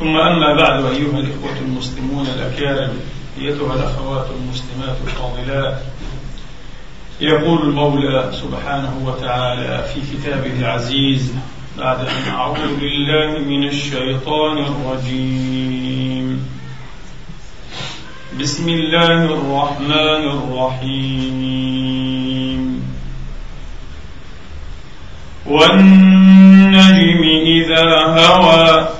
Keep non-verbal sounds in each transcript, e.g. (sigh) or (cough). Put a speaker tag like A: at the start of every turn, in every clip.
A: ثم أما بعد أيها الإخوة المسلمون الأكارم أيتها الأخوات المسلمات الفاضلات يقول المولى سبحانه وتعالى في كتابه العزيز بعد أن أعوذ بالله من الشيطان الرجيم. بسم الله الرحمن الرحيم. والنجم إذا هوى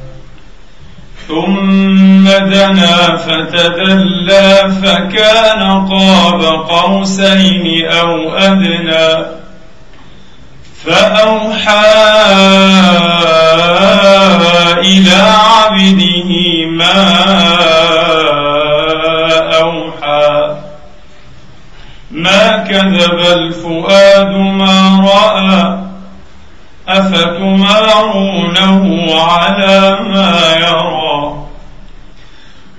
A: ثم دنا فتدلى فكان قاب قوسين أو أدنى. فأوحى إلى عبده ما أوحى. ما كذب الفؤاد ما رأى. أفتمارونه على ما يرى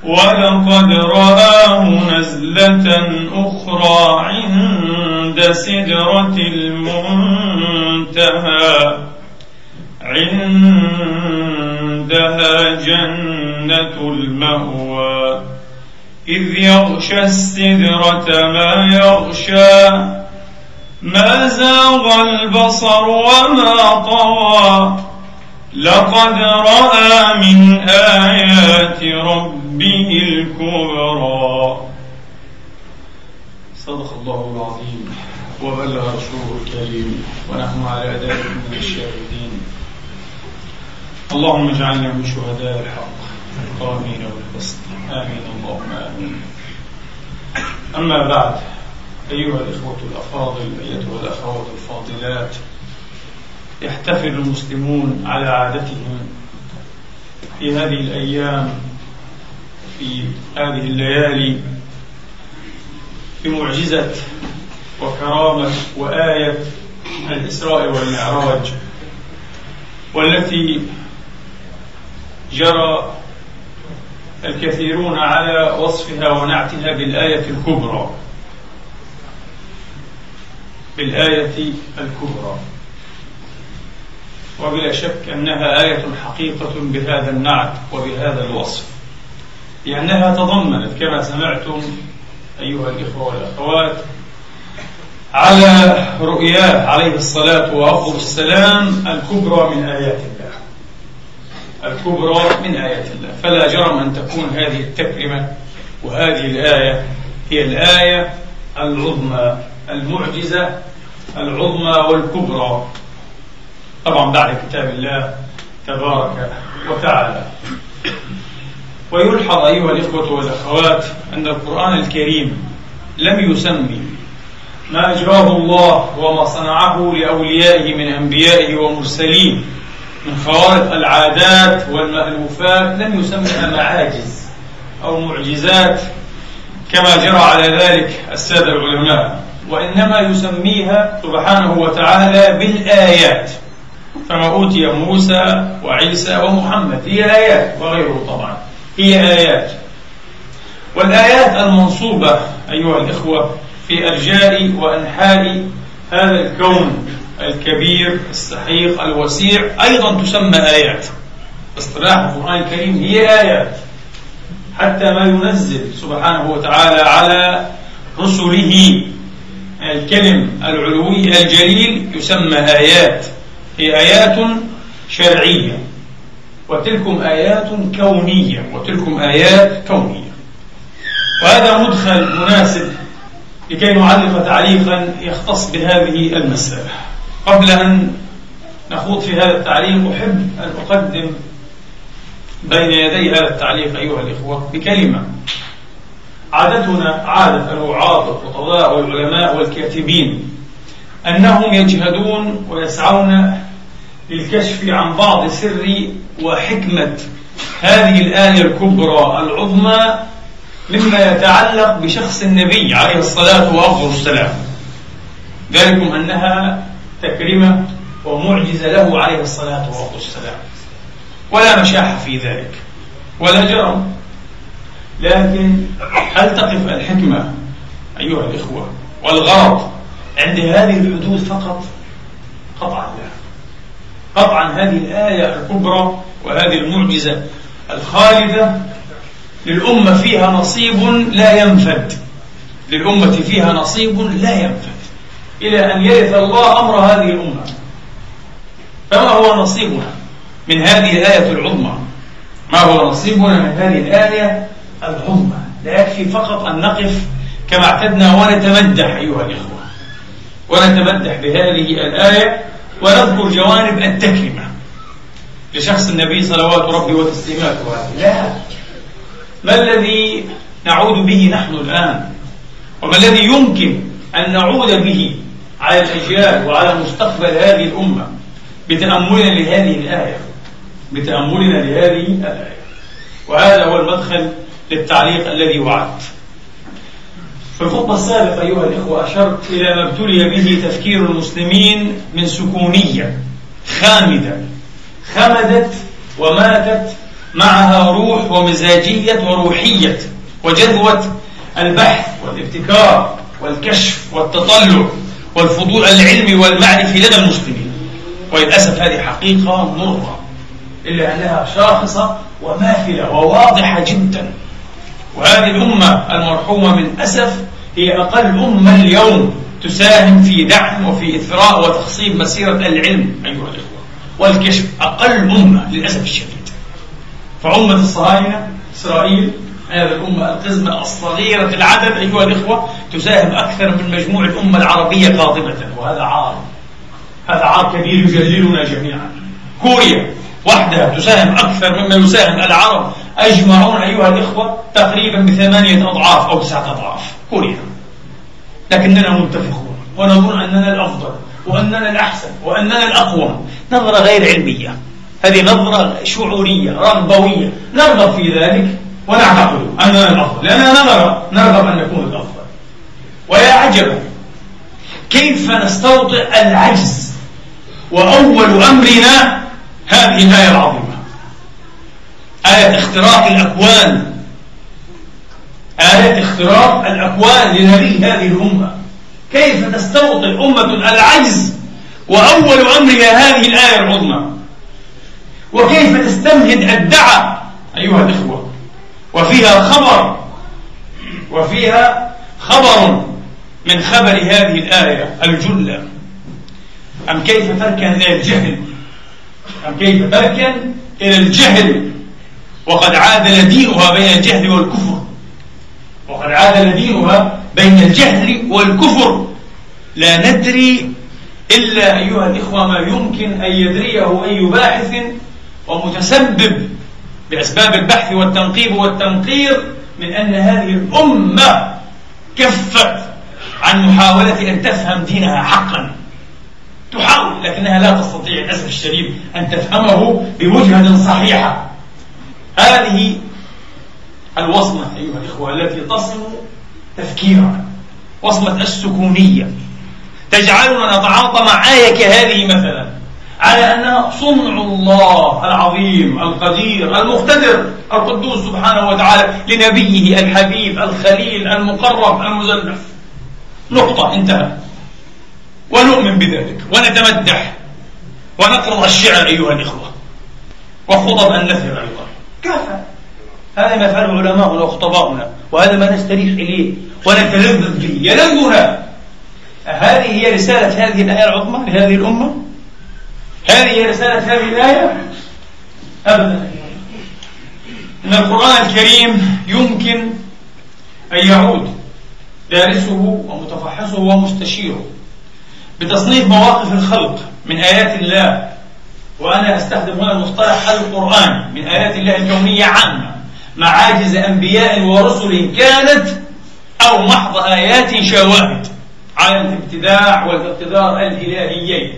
A: ولقد رآه نزلة أخرى عند سدرة المنتهى عندها جنة المأوى إذ يغشى السدرة ما يغشى ما زاغ البصر وما طغى. لقد رأى من آيات ربه الكبرى. صدق الله العظيم. وبلغ رسوله الكريم. ونحن على ذلك من الشاهدين. اللهم اجعلنا من شهداء الحق. القائمين بالقسط آمين اللهم آمين. أما بعد أيها الإخوة الأفاضل أيتها الأخوات الفاضلات يحتفل المسلمون على عادتهم في هذه الأيام في هذه الليالي بمعجزة وكرامة وآية الإسراء والمعراج والتي جرى الكثيرون على وصفها ونعتها بالآية الكبرى. بالآية الكبرى. وبلا شك أنها آية حقيقة بهذا النعت وبهذا الوصف. لأنها تضمنت كما سمعتم أيها الإخوة والأخوات على رؤياه عليه الصلاة وأفضل السلام الكبرى من آيات الله. الكبرى من آيات الله. فلا جرم أن تكون هذه التكرمة وهذه الآية هي الآية العظمى المعجزة العظمى والكبرى. طبعا بعد كتاب الله تبارك وتعالى. ويلحظ أيها الإخوة والأخوات أن القرآن الكريم لم يسمي ما أجراه الله وما صنعه لأوليائه من أنبيائه ومرسلين من خوارق العادات والمألوفات. لم يسمها معاجز أو معجزات كما جرى على ذلك السادة العلماء وإنما يسميها سبحانه وتعالى بالآيات. فما أوتي موسى وعيسى ومحمد هي آيات وغيره طبعا هي آيات. والآيات المنصوبة أيها الإخوة في أرجاء وأنحاء هذا الكون الكبير السحيق الوسيع أيضا تسمى آيات. اصطلاح القرآن الكريم هي آيات. حتى ما ينزل سبحانه وتعالى على رسله الكلم العلوي الجليل يسمى آيات. هي آيات شرعية. وتلكم آيات كونية. وتلكم آيات كونية. وهذا مدخل مناسب لكي نعلق تعليقا يختص بهذه المسألة. قبل أن نخوض في هذا التعليق أحب أن أقدم بين يدي هذا التعليق أيها الإخوة بكلمة. عادتنا عادة الوعاظ والخطباء والعلماء والكاتبين أنهم يجهدون ويسعون للكشف عن بعض سر وحكمة هذه الآية الكبرى العظمى مما يتعلق بشخص النبي عليه الصلاة وأفضل السلام ذلكم أنها تكريمة ومعجزة له عليه الصلاة وأفضل السلام ولا مشاحة في ذلك ولا جرم. لكن هل تقف الحكمة أيها الإخوة والغرض عند هذه الحدود فقط قطعا لا قطعا هذه الآية الكبرى وهذه المعجزة الخالدة للأمة فيها نصيب لا ينفد. للأمة فيها نصيب لا ينفد. إلى أن يرث الله أمر هذه الأمة. فما هو نصيبنا من هذه الآية العظمى؟ ما هو نصيبنا من هذه الآية؟ العظمى لا يكفي فقط أن نقف كما اعتدنا ونتمدح أيها الإخوة. ونتمدح بهذه الآية ونذكر جوانب التكرمة لشخص النبي صلوات ربي وتسليماته لا. ما الذي نعود به نحن الآن؟ وما الذي يمكن أن نعود به على الأجيال وعلى مستقبل هذه الأمة بتأملنا لهذه الآية؟ بتأملنا لهذه الآية. وهذا هو المدخل للتعليق الذي وعدت. في الخطبة السابقة أيها الإخوة أشرت إلى ما ابتلي به تفكير المسلمين من سكونية خامدة. خمدت وماتت معها روح ومزاجية وروحية وجذوة البحث والابتكار والكشف والتطلع والفضول العلمي والمعرفي لدى المسلمين. وللأسف هذه حقيقة مرة إلا أنها شاخصة وماثلة وواضحة جدا. وهذه الأمة المرحومة من أسف هي أقل أمة اليوم تساهم في دعم وفي إثراء وتخصيب مسيرة العلم أيها الإخوة. والكشف أقل أمة للأسف الشديد. فأمة الصهاينة إسرائيل هذه الأمة القزمة الصغيرة العدد أيها الإخوة تساهم أكثر من مجموع الأمة العربية قاطبة وهذا عار. هذا عار كبير يجللنا جميعا. كوريا وحدها تساهم أكثر مما يساهم العرب أجمعون أيها الإخوة تقريبا بثمانية أضعاف أو تسعة أضعاف. كوريا لكننا متفقون ونظن أننا الأفضل وأننا الأحسن وأننا الأقوى. نظرة غير علمية. هذه نظرة شعورية رغبوية. نرغب في ذلك ونعتقد أننا الأفضل. لأننا نرى نرغب أن نكون الأفضل. ويا عجبا كيف نستوطئ العجز وأول أمرنا هذه الآية العظيمة؟ آية اختراق الأكوان. آية اختراق الأكوان لنبي هذه الأمة. كيف تستوطئ أمة العجز وأول أمرها هذه الآية العظمى؟ وكيف تستمهد الدعى أيها الإخوة؟ وفيها خبر. وفيها خبر من خبر هذه الآية الجلة. أم كيف تركن إلى الجهل؟ أم كيف تركن إلى الجهل؟ وقد عادل دينها بين الجهل والكفر. وقد عادل دينها بين الجهل والكفر. لا ندري إلا أيها الإخوة ما يمكن أن يدريه أي باحث ومتسبب بأسباب البحث والتنقيب والتنقير من أن هذه الأمة كفت عن محاولة أن تفهم دينها حقا. تحاول لكنها لا تستطيع للأسف الشديد أن تفهمه بوجهة صحيحة. هذه الوصمة أيها الإخوة التي تصم تفكيرنا وصمة السكونية. تجعلنا نتعاطى مع آية كهذه مثلا على أنها صنع الله العظيم القدير المقتدر القدوس سبحانه وتعالى لنبيه الحبيب الخليل المقرب المزلف. نقطة انتهى. ونؤمن بذلك ونتمدح ونقرأ الشعر أيها الإخوة وخطب النثر أيضا. كافة هذا ما يفعله علماؤنا وخطباؤنا وهذا ما نستريح إليه ونتلذذ به. يلذنا هذه هي رسالة هذه الآية العظمى لهذه الأمة؟ هذه هي رسالة هذه الآية؟ أبدا. إن القرآن الكريم يمكن أن يعود دارسه ومتفحصه ومستشيره بتصنيف مواقف الخلق من آيات الله وأنا أستخدم هنا المصطلح القرآن من آيات الله الكونية عامة. معاجز أنبياء ورسل كانت أو محض آيات شواهد. على الابتداع والاقتدار الإلهيين.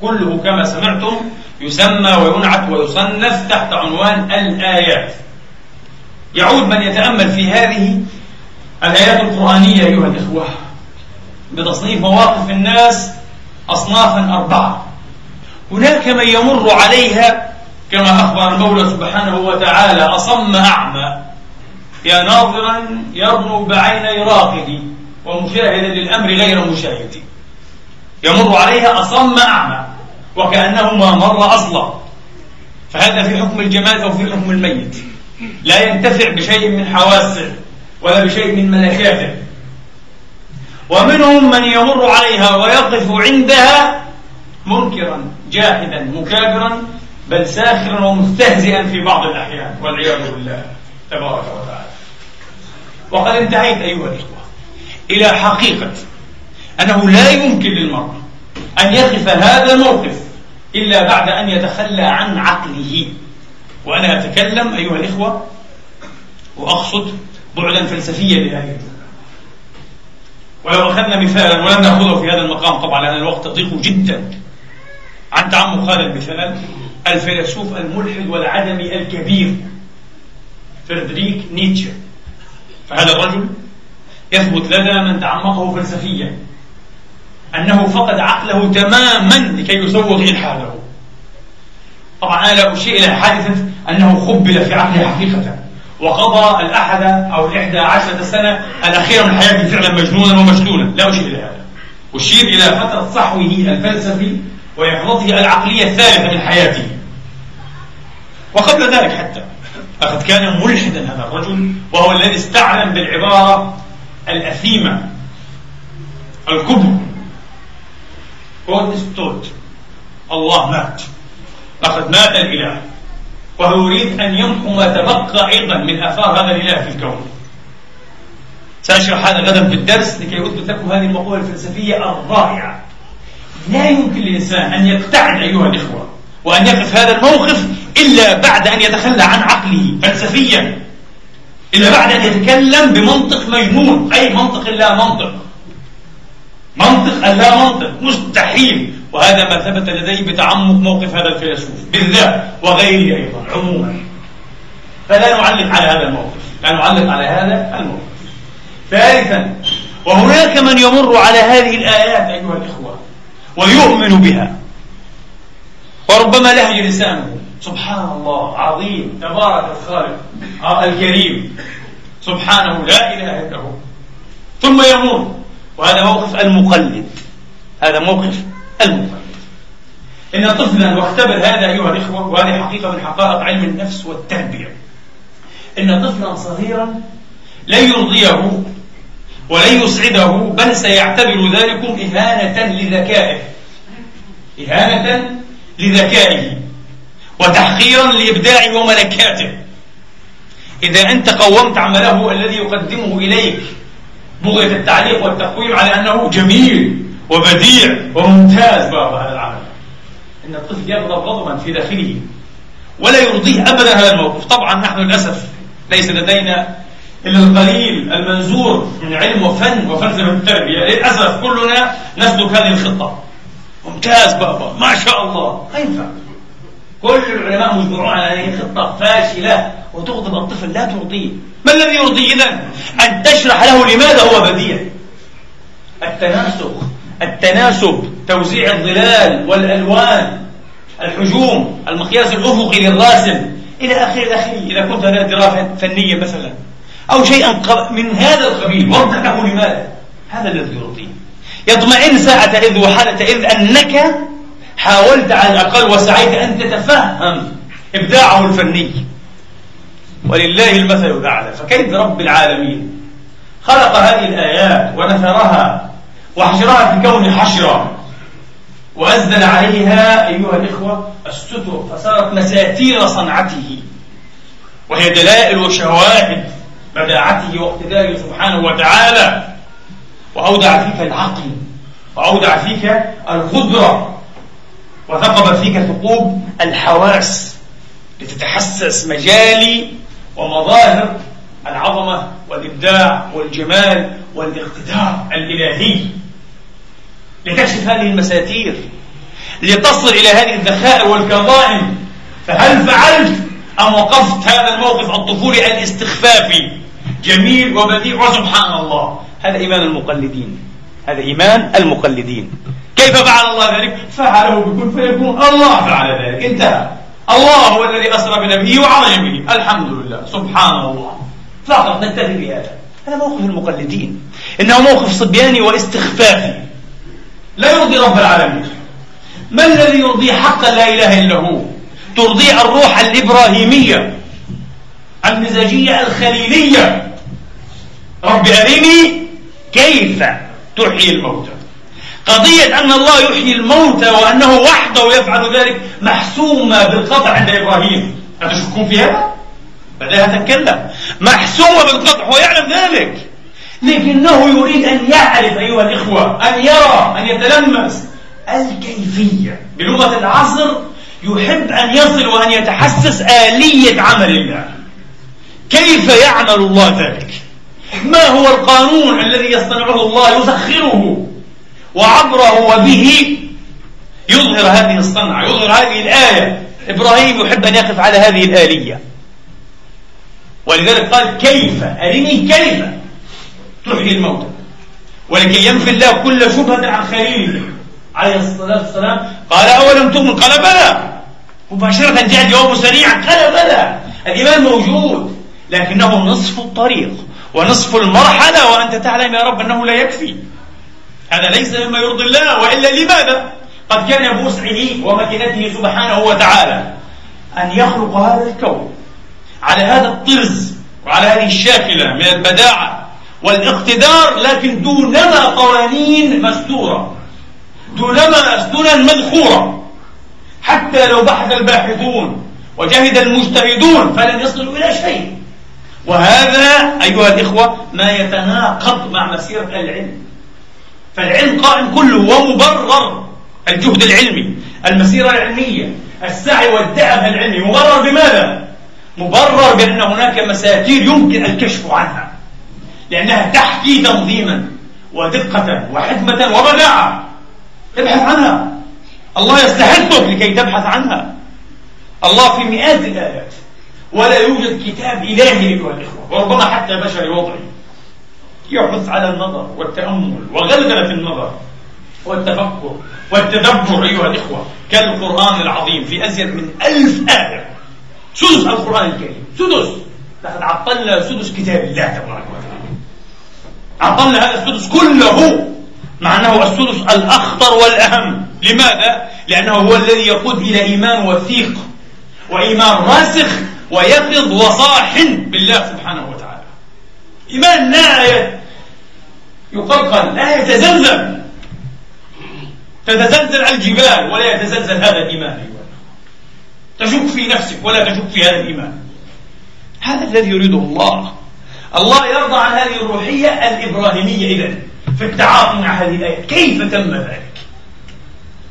A: كله كما سمعتم يسمى وينعت ويصنف تحت عنوان الآيات. يعود من يتأمل في هذه الآيات القرآنية أيها الإخوة بتصنيف مواقف الناس أصنافا أربعة. هناك من يمر عليها كما أخبر المولى سبحانه وتعالى أصم أعمى. يا ناظرا يرنو بعيني راقدي ومشاهدا للأمر غير مشاهد. يمر عليها أصم أعمى وكأنه ما مر أصلا. فهذا في حكم الجمال أو في حكم الميت. لا ينتفع بشيء من حواسه ولا بشيء من ملكاته. ومنهم من يمر عليها ويقف عندها منكرا. جاحدا مكابرا بل ساخرا ومستهزئا في بعض الأحيان والعياذ بالله تبارك وتعالى. وقد انتهيت أيها الإخوة إلى حقيقة أنه لا يمكن للمرء أن يقف هذا الموقف إلا بعد أن يتخلى عن عقله. وأنا أتكلم أيها الإخوة وأقصد بعدا فلسفيا لهذه ولو أخذنا مثالا ولم نأخذه في هذا المقام طبعا لأن الوقت يضيق جدا. عن تعمق هذا المثال الفيلسوف الملحد والعدمي الكبير فريدريك نيتشه. فهذا الرجل يثبت لدى من تعمقه فلسفيا أنه فقد عقله تماما لكي يسوغ إلحاده. طبعا أنا لا أشير إلى حادثة أنه خبل في عقله حقيقة وقضى الأحد أو الإحدى عشرة سنة الأخيرة من حياته فعلا مجنونا ومشلولا. لا أشير إلى هذا. أشير إلى فترة صحوه الفلسفي ويقظته العقلية الثالثة من حياته. وقبل ذلك حتى لقد كان ملحدا هذا الرجل وهو الذي استعلم بالعبارة الأثيمة الكبر God is الله مات. لقد مات الإله. وهو يريد أن يمحو ما تبقى أيضا من آثار هذا الإله في الكون. سأشرح هذا غدا في الدرس لكي أثبت لكم هذه المقولة الفلسفية الرائعة. لا يمكن للإنسان أن يقتعد أيها الإخوة وأن يقف هذا الموقف إلا بعد أن يتخلى عن عقله فلسفيا. إلا بعد أن يتكلم بمنطق مجنون أي منطق لا منطق. منطق لا منطق مستحيل. وهذا ما ثبت لدي بتعمق موقف هذا الفيلسوف بالذات وغيره أيضا عموما. فلا نعلق على هذا الموقف لا نعلق على هذا الموقف. ثالثا وهناك من يمر على هذه الآيات أيها الإخوة. ويؤمن بها. وربما لهج لسانه. سبحان الله عظيم. تبارك الخالق آه، الكريم. سبحانه لا إله إلا هو. ثم يمر وهذا موقف المقلد. هذا موقف المقلد. إن طفلا واختبر هذا أيها الإخوة وهذه حقيقة من حقائق علم النفس والتربية. إن طفلا صغيرا لن يرضيه ولن يسعده بل سيعتبر ذلكم إهانة لذكائه. إهانة لذكائه. وتحقيرا لإبداعه وملكاته إذا أنت قومت عمله الذي يقدمه إليك بغية التعليق والتقويم على أنه جميل وبديع وممتاز بابا هذا العمل. إن الطفل يغضب غضبا في داخله ولا يرضيه أبدا هذا الموقف. طبعا نحن للأسف ليس لدينا إلا القليل المنزور من علم وفن وفلسفة التربية. للأسف كلنا نسلك هذه الخطة. ممتاز بابا ما شاء الله. ما ينفع. كل العلماء مجبرون على هذه الخطة فاشلة وتغضب الطفل لا ترضيه ما الذي يرضيه إذا؟ أن تشرح له لماذا هو بديع. التناسق التناسب توزيع الظلال والألوان الحجوم المقياس الأفقي للراسم. إلى آخر الأخير إذا كنت هذا دراسة فنية مثلا. أو شيئا من هذا القبيل. وضح لماذا؟ هذا الذي يرضيه. يطمئن ساعة إذ وحالة إذ أنك حاولت على الأقل وسعيت أن تتفهم إبداعه الفني. ولله المثل الأعلى. فكيف رب العالمين؟ خلق هذه الآيات ونثرها وحشرها في كون حشرة. وأنزل عليها أيها الإخوة الستر. فصارت مساتير صنعته. وهي دلائل وشواهد بداعته واقتداره سبحانه وتعالى. وأودع فيك العقل وأودع فيك القدرة وثقب فيك ثقوب الحواس لتتحسس مجالي ومظاهر العظمة والإبداع والجمال والاقتدار الإلهي. لتكشف هذه المساتير لتصل إلى هذه الذخائر والكظائم. فهل فعلت أم وقفت هذا الموقف الطفولي الاستخفافي؟ جميل وبديع وسبحان الله. هذا إيمان المقلدين. هذا إيمان المقلدين. كيف فعل الله ذلك؟ فعله بكل فيكون الله فعل ذلك. انتهى. الله هو الذي أسرى بنبيه وعرج به. الحمد لله سبحان الله. فقط نكتفي بهذا. هذا موقف المقلدين. إنه موقف صبياني واستخفافي. لا يرضي رب العالمين. ما الذي يرضي حقا لا إله إلا هو؟ ترضي الروح الإبراهيمية. المزاجية الخليلية. رب أرني كيف تحيي الموتى. قضية أن الله يحيي الموتى وأنه وحده يفعل ذلك محسومة بالقطع عند إبراهيم. أتشكون في هذا؟ بدأها تتكلم محسومة بالقطع هو يعلم ذلك. لكنه يريد أن يعرف أيها الإخوة أن يرى أن يتلمس الكيفية. بلغة العصر يحب أن يصل وأن يتحسس آلية عمل الله. كيف يعمل الله ذلك؟ ما هو القانون الذي يصنعه الله يسخره وعبره وبه يظهر هذه الصنعة يظهر هذه الآية. إبراهيم يحب أن يقف على هذه الآلية. ولذلك قال كيف؟ أرني كيف تحيي الموتى. ولكي ينفي الله كل شبهة عن خليله عليه الصلاة والسلام. قال أولم تؤمن؟ قال بلى. مباشرة جاء الجواب سريعا قال بلى. الإيمان موجود لكنه نصف الطريق. ونصف المرحلة وأنت تعلم يا رب أنه لا يكفي. هذا ليس مما يرضي الله وإلا لماذا؟ قد كان بوسعه ومكنته سبحانه وتعالى أن يخلق هذا الكون على هذا الطرز وعلى هذه الشاكلة من البداعة والاقتدار لكن دونما قوانين مستورة دونما سنن مذخورة حتى لو بحث الباحثون وجهد المجتهدون فلن يصلوا إلى شيء. وهذا أيها الإخوة ما يتناقض مع مسيرة العلم. فالعلم قائم كله ومبرر الجهد العلمي المسيرة العلمية السعي والدعم العلمي مبرر بماذا؟ مبرر بأن هناك مساتير يمكن الكشف عنها لأنها تحكي تنظيما ودقة وحكمة وبداعة. ابحث عنها. الله يستحقك لكي تبحث عنها. الله في مئات الآيات ولا يوجد كتاب إلهي أيها الإخوة. وربما حتى بشري وضعي. يحث على النظر والتأمل وغلغلة النظر والتفكر والتدبر أيها الإخوة كالقرآن العظيم في أزيد من ألف آية. سدس القرآن الكريم. سدس. لقد عطلنا سدس كتاب الله تبارك وتعالى. عطلنا هذا السدس كله مع أنه السدس الأخطر والأهم. لماذا؟ لأنه هو الذي يقود إلى إيمان وثيق وإيمان راسخ ويقظ وصاح بالله سبحانه وتعالى. إيمان لا يقلقل لا يتزلزل. تتزلزل الجبال ولا يتزلزل هذا الإيمان. تشك في نفسك ولا تشك في هذا الإيمان. هذا الذي يريده الله. الله يرضى عن هذه الروحية الإبراهيمية إذا في التعاطي مع هذه الآية. كيف تم ذلك؟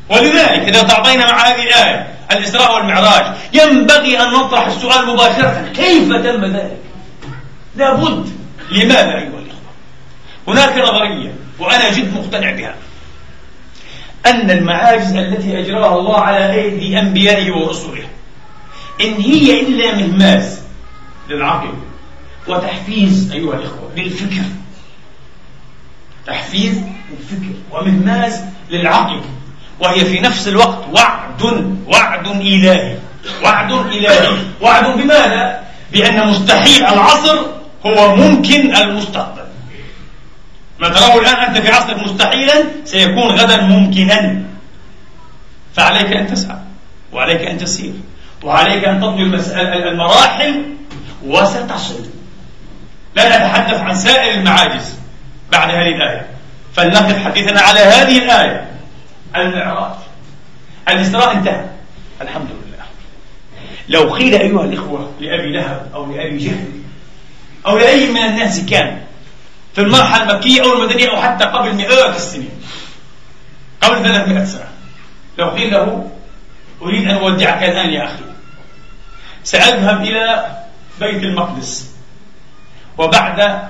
A: ولذلك إذا تعاطينا مع هذه الآية الإسراء والمعراج ينبغي أن نطرح السؤال مباشرة كيف تم ذلك؟ لابد. لماذا أيها الإخوة؟ هناك نظرية وأنا جد مقتنع بها. أن المعاجز التي أجراها الله على أيدي أنبيائه ورسله إن هي إلا مهماز للعقل وتحفيز أيها الإخوة للفكر. تحفيز للفكر ومهماز للعقل. وهي في نفس الوقت وعد وعد إلهي. وعد إلهي. وعد بماذا؟ بأن مستحيل العصر هو ممكن المستقبل. ما تراه الآن أنت في عصرك مستحيلا سيكون غدا ممكنا. فعليك أن تسعى وعليك أن تسير وعليك أن تطوي المراحل وستصل. لا نتحدث عن سائر المعاجز بعد هذه الآية. فلنقف حديثنا على هذه الآية. المعراج. الإسراء انتهى. الحمد لله. لو قيل أيها الإخوة لأبي لهب أو لأبي جهل أو لأي من الناس كان في المرحلة المكية أو المدنية أو حتى قبل مئات السنين قبل 300 سنة لو قيل له أريد أن أودعك الآن يا أخي سأذهب إلى بيت المقدس. وبعد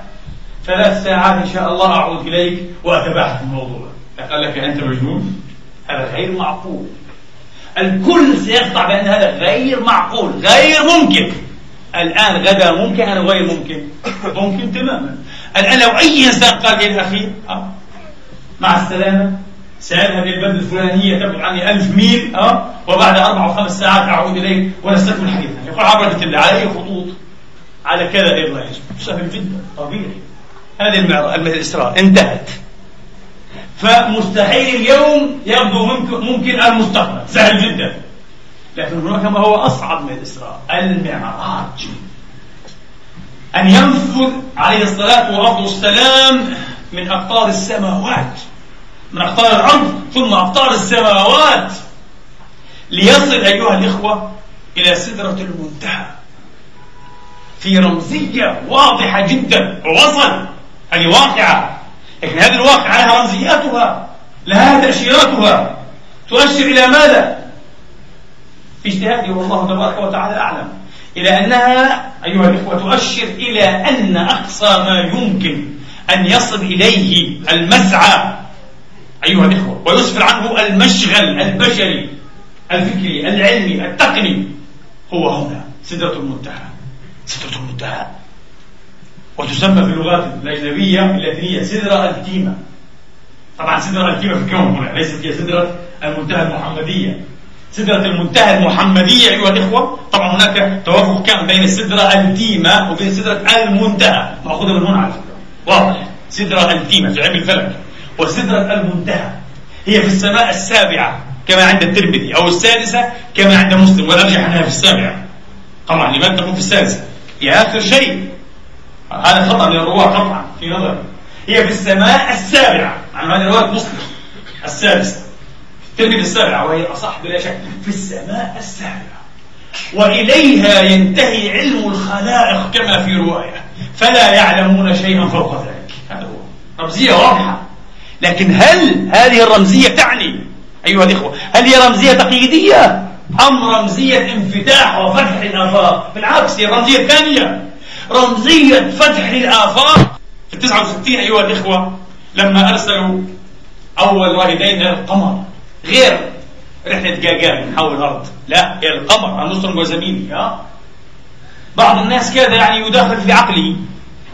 A: ثلاث ساعات إن شاء الله أعود إليك وأتبعك الموضوع. قال لك أنت مجنون؟ هذا غير معقول. الكل سيقطع بأن هذا غير معقول غير ممكن. الآن غدا ممكن أنا غير ممكن. ممكن تماما. الآن لو أي إنسان قال لي أخي أه مع السلامة سأذهب إلى البلد الفلانية تبعد عني ألف ميل أه وبعد أربع أو خمس ساعات أعود إليك ونستكمل حديثنا. يقول عبرة الله على أي خطوط. على كذا الله سهل جدا طبيعي. هذه الإسراء انتهت. فمستحيل اليوم يبدو ممكن, المستقبل. سهل جدا. لكن هناك ما هو أصعب من الإسراء. المعراج. أن ينفذ عليه الصلاة والسلام من أقطار السماوات. من أقطار الأرض ثم أقطار السماوات. ليصل أيها الإخوة إلى سدرة المنتهى. في رمزية واضحة جدا. ووصل. هذه واقعة لكن هذه الواقعة لها رمزياتها لها تأشيراتها. تؤشر إلى ماذا؟ في اجتهادي والله تبارك وتعالى أعلم. إلى أنها أيها الإخوة تؤشر إلى أن أقصى ما يمكن أن يصل إليه المسعى أيها الإخوة ويسفر عنه المشغل البشري الفكري العلمي التقني هو هنا سدرة المنتهى. سدرة المنتهى. وتسمى في اللغات الأجنبية اللاتينية سدرة التيمة طبعا سدرة التيمة في الكون هنا ليست هي سدرة المنتهى المحمدية. سدرة المنتهى المحمدية أيها الإخوة طبعا هناك توافق كان بين السدرة التيمة وبين سدرة المنتهى. مأخوذة من هنا على فكرة. واضح. سدرة التيمة في علم الفلك. وسدرة المنتهى هي في السماء السابعة كما عند الترمذي أو السادسة كما عند مسلم والأرجح أنها في السابعة. طبعا لماذا تكون في السادسة؟ هي آخر شيء. هذا خطأ من الرواة قطعا في نظري. هي في السماء السابعة. عن هذه رواية مسلم. السادسة. الترمذي السابعة وهي الأصح بلا شك. في السماء السابعة. وإليها ينتهي علم الخلائق كما في رواية. فلا يعلمون شيئا فوق ذلك. هذا هو. رمزية واضحة. لكن هل هذه الرمزية تعني أيها الإخوة هل هي رمزية تقييدية أم رمزية انفتاح وفتح الآفاق؟ بالعكس هي الرمزية الثانية رمزية فتح الآفاق في التسعة وستين أيها الإخوة لما أرسلوا أول رائدين إلى القمر غير رحلة جاجارين حول الأرض لا إلى القمر أرمسترونج وزميلي ها. بعض الناس كذا يعني يداخل في عقله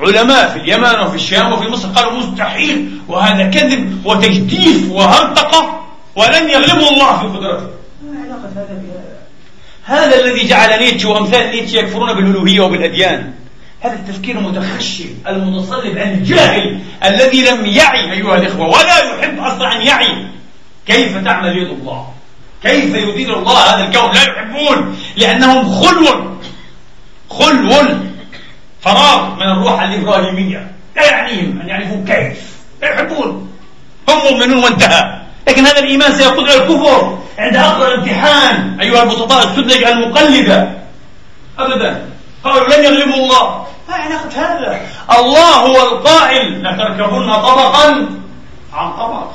A: علماء في اليمن وفي الشام وفي مصر قالوا مستحيل وهذا كذب وتجديف وهرطقة ولن يغلبه الله في قدرته. ما علاقة هذا بهذا هذا الذي جعل نيتشه وأمثال نيتشه يكفرون بالألوهية وبالأديان. هذا التفكير المتخشي المتصلب الجاهل الذي لم يعي أيها الإخوة ولا يحب أصلا أن يعي. كيف تعمل يد الله؟ كيف يدير الله هذا الكون؟ لا يحبون لأنهم خلو. خلو. فراغ من الروح الإبراهيمية. لا يعنيهم أن يعرفوا كيف. لا يحبون. هم مؤمنون وانتهى. لكن هذا الإيمان سيقود إلى الكفر عند أقرأ الامتحان أيها البسطاء السذج المقلدة. أبدا. قالوا لن يغلبوا الله. ما علاقة هذا؟ الله هو القائل. لتركبن طبقا. عن طبق.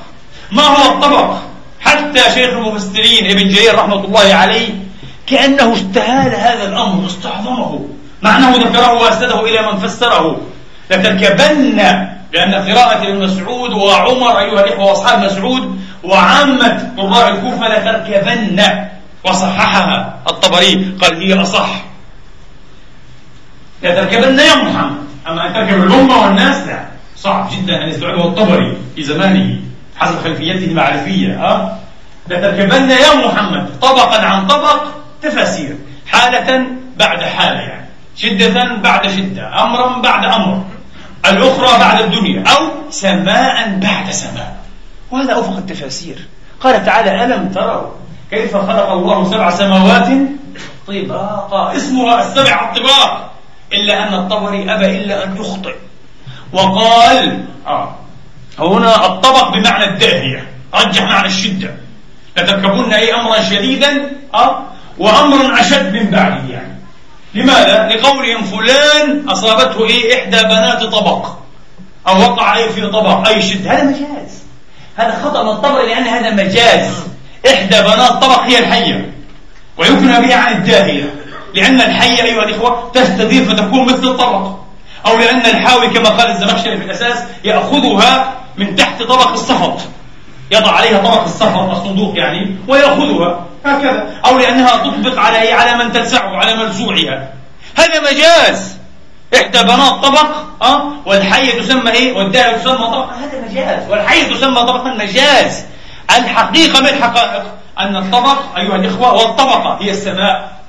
A: ما هو الطبق؟ حتى شيخ المفسرين ابن جرير رحمة الله عليه كأنه استهال هذا الأمر استعظمه مع أنه ذكره وأسنده إلى من فسره. لتركبن لأن قراءة ابن مسعود وعمر أيها الإخوة وأصحاب مسعود وعامة قراء الكوفة لتركبن وصححها الطبري. قال هي أصح. لتركبن يا محمد. أما أن تركب الأمة والناس لا. صعب جدا أن يستوعبه الطبري في زمانه حسب خلفيته المعرفية أه؟ لتركبن يا محمد طبقا عن طبق تفاسير حالة بعد حالة يعني شدة بعد شدة أمرا بعد أمر الأخرى بعد الدنيا أو سماء بعد سماء. وهذا أفق التفاسير. قال تعالى ألم تروا كيف خلق الله سبع سماوات؟ طباقا. اسمها السبع الطباق. إلا أن الطبري أبى إلا أن يخطئ. وقال آه هنا الطبق بمعنى الداهية رجح معنى الشدة. لتركبن أي أمرا شديدا أه وأمر أشد من بعده يعني. لماذا؟ لقولهم فلان أصابته إيه؟ إحدى بنات طبق. أو وقع أي في طبق؟ أي شد هذا مجاز. هذا خطأ من الطبق لأن هذا مجاز. إحدى بنات طبق هي الحية. ويكنى بها عن الداهية. لأن الحية أيها الإخوة تستدير فتكون مثل الطبق. أو لأن الحاوي كما قال الزمخشري في الأساس يأخذها من تحت طبق الصفط يضع عليها طبق الصفر الصندوق يعني ويأخذها. هكذا. أو لأنها تطبق على إيه؟ على من تلسعه على ملسوعها هذا مجاز. إحدى بنات طبق أه؟ والحية تسمى إيه؟ والدائرة تسمى طبقا هذا مجاز. والحية تسمى طبقا مجاز. الحقيقة من الحقائق أن الطبق أيها الإخوة والطبقة هي السماء.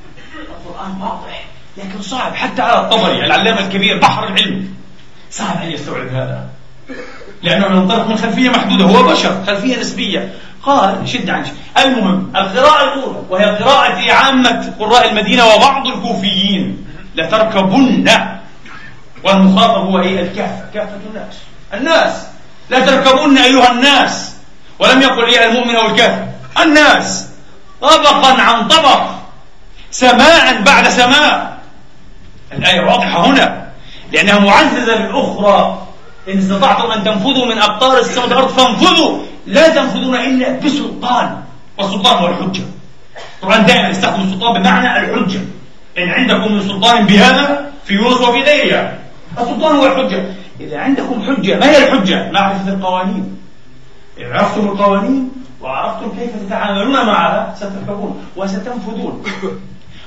A: القرآن واضح لكن صعب. حتى على الطبري العلامة الكبير بحر العلم. صعب أن يستوعب هذا. لأنه ينطلق من خلفية محدودة هو بشر خلفية نسبية. قال شد عن المهم القراءة الأولى وهي قراءة عامة قراء المدينة وبعض الكوفيين. لتركبن. والمخاطب هو إيه؟ الكافة كافة الناس. الناس. لا أيها الناس. ولم يقل إيه المؤمن أو الكافر الناس. طبقا عن طبق. سماء بعد سماء الآية واضحة هنا. لأنها معززة بالأخرى إن استطعتم أن تنفذوا من أقطار السماء والأرض فانفذوا. لا تنفذون إلا بسلطان. والسلطان هو الحجة. القرآن دائما يستخدم السلطان بمعنى الحجة. إن عندكم من سلطان بهذا في يونس وفي ديريا السلطان هو الحجة. إذا عندكم حجة ما هي الحجة؟ معرفة القوانين. إذا عرفتم القوانين وعرفتم كيف تتعاملون معها ستركبون وستنفذون.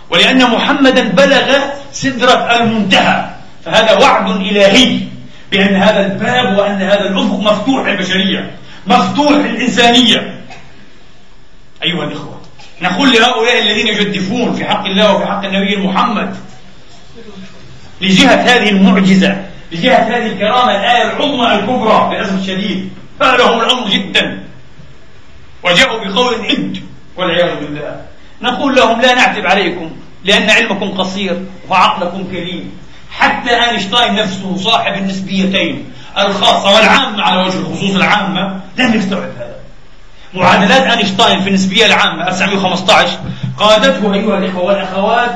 A: ولأن محمدا بلغ سدرة المنتهى. فهذا وعد إلهي بأن هذا الباب وأن هذا الأفق مفتوح للبشرية مفتوح للإنسانية. أيها الإخوة نقول لهؤلاء الذين يجدفون في حق الله وفي حق النبي محمد لجهة هذه المعجزة لجهة هذه الكرامة الآية العظمى الكبرى للأسف الشديد فعلهم الأمر جدا. وجاءوا بقول إد والعياذ بالله. نقول لهم لا نعتب عليكم لأن علمكم قصير وعقلكم كريم. حتى أينشتاين نفسه صاحب النسبيتين الخاصة والعامة على وجه الخصوص العامة لم يستوعب هذا. معادلات أينشتاين في النسبية العامة 1915 قادته أيها الإخوة والأخوات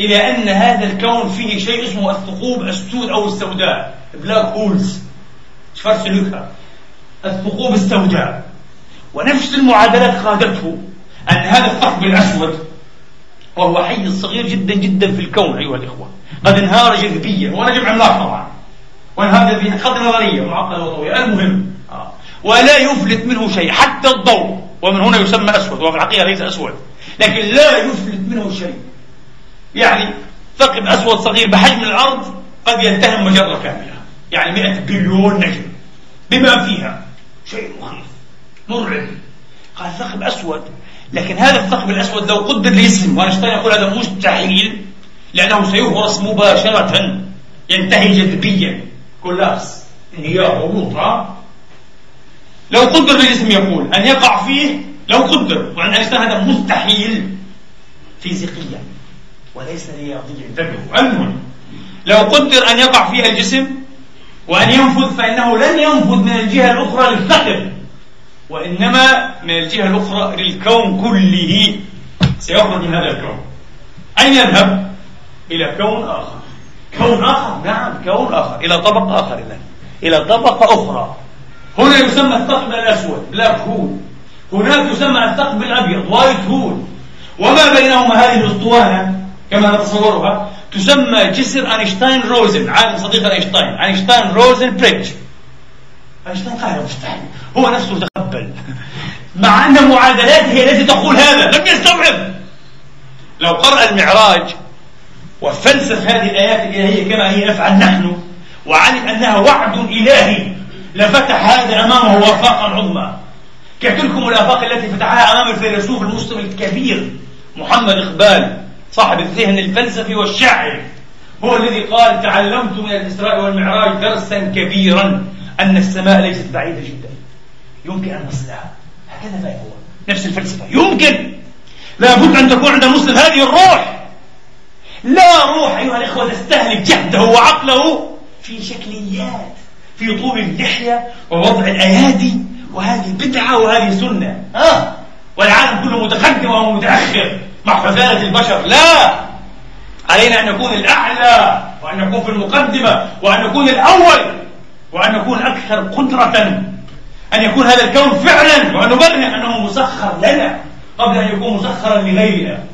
A: إلى أن هذا الكون فيه شيء اسمه الثقوب السود أو السوداء black holes الثقوب السوداء. ونفس المعادلات قادته. أن هذا الثقب الأسود وهو حيز صغير جدا جدا في الكون أيها الإخوة. قد انهار جذبيا ونجم عملاق طبعا. وانهار جذبيا هذه نظرية معقدة وطويلة المهم آه. ولا يفلت منه شيء حتى الضوء. ومن هنا يسمى أسود وفي الحقيقة ليس أسود. لكن لا يفلت منه شيء. يعني ثقب أسود صغير بحجم الأرض قد يلتهم مجرة كاملة. يعني 100 بليون نجم. بما فيها شيء مخيف مرعب. قال ثقب أسود لكن هذا الثقب الأسود لو قدر لجسم وأينشتاين يقول هذا مستحيل لأنه سيهرس مباشرة ينتهي جذبيا collapse انهيار هبوط لو قدر لجسم يقول أن يقع فيه لو قدر وأن أينشتاين هذا مستحيل فيزيقيا. وليس رياضيا انتبهوا المهم لو قدر أن يقع فيها الجسم وأن ينفذ فإنه لن ينفذ من الجهة الأخرى للثقب وإنما من الجهة الأخرى للكون كله. سيخرج من هذا الكون. أين يذهب؟ إلى كون آخر. كون آخر؟ نعم كون آخر. إلى طبق آخر إذن. إلى طبقة أخرى. هنا يسمى الثقب الأسود black hole هناك يسمى الثقب الأبيض white hole وما بينهما هذه الأسطوانة؟ كما نتصورها تسمى جسر أينشتاين روزن عالم صديق أينشتاين. أينشتاين روزن bridge. أينشتاين مستحيل هو نفسه مع أن معادلات هي التي تقول هذا لم يستوعب. لو قرأ المعراج وفلسف هذه الآيات الإلهية كما هي نفعل نحن وعلم أنها وعد إلهي لفتح هذا أمامه آفاقا عظمى كتلكم الآفاق التي فتحها أمام الفيلسوف المسلم الكبير محمد إقبال صاحب الذهن الفلسفي والشاعري هو الذي قال تعلمت من الإسراء والمعراج درسا كبيرا أن السماء ليست بعيدة جدا. يمكن أن نصلها. هكذا هو. نفس الفلسفة. يمكن لابد أن تكون عند المسلم هذه الروح. لا روح أيها الإخوة تستهلك جهده وعقله في شكليات في طول اللحية ووضع الأيادي وهذه بدعة وهذه سنة. ها؟ والعالم كله متقدم ومتأخر مع حثالة البشر. لا! علينا أن نكون الأعلى وأن نكون في المقدمة وأن نكون الأول وأن نكون أكثر قدرة أن يكون هذا الكون فعلا وأن نبرهن أنه مسخر لنا قبل أن يكون مسخرا لغيرنا.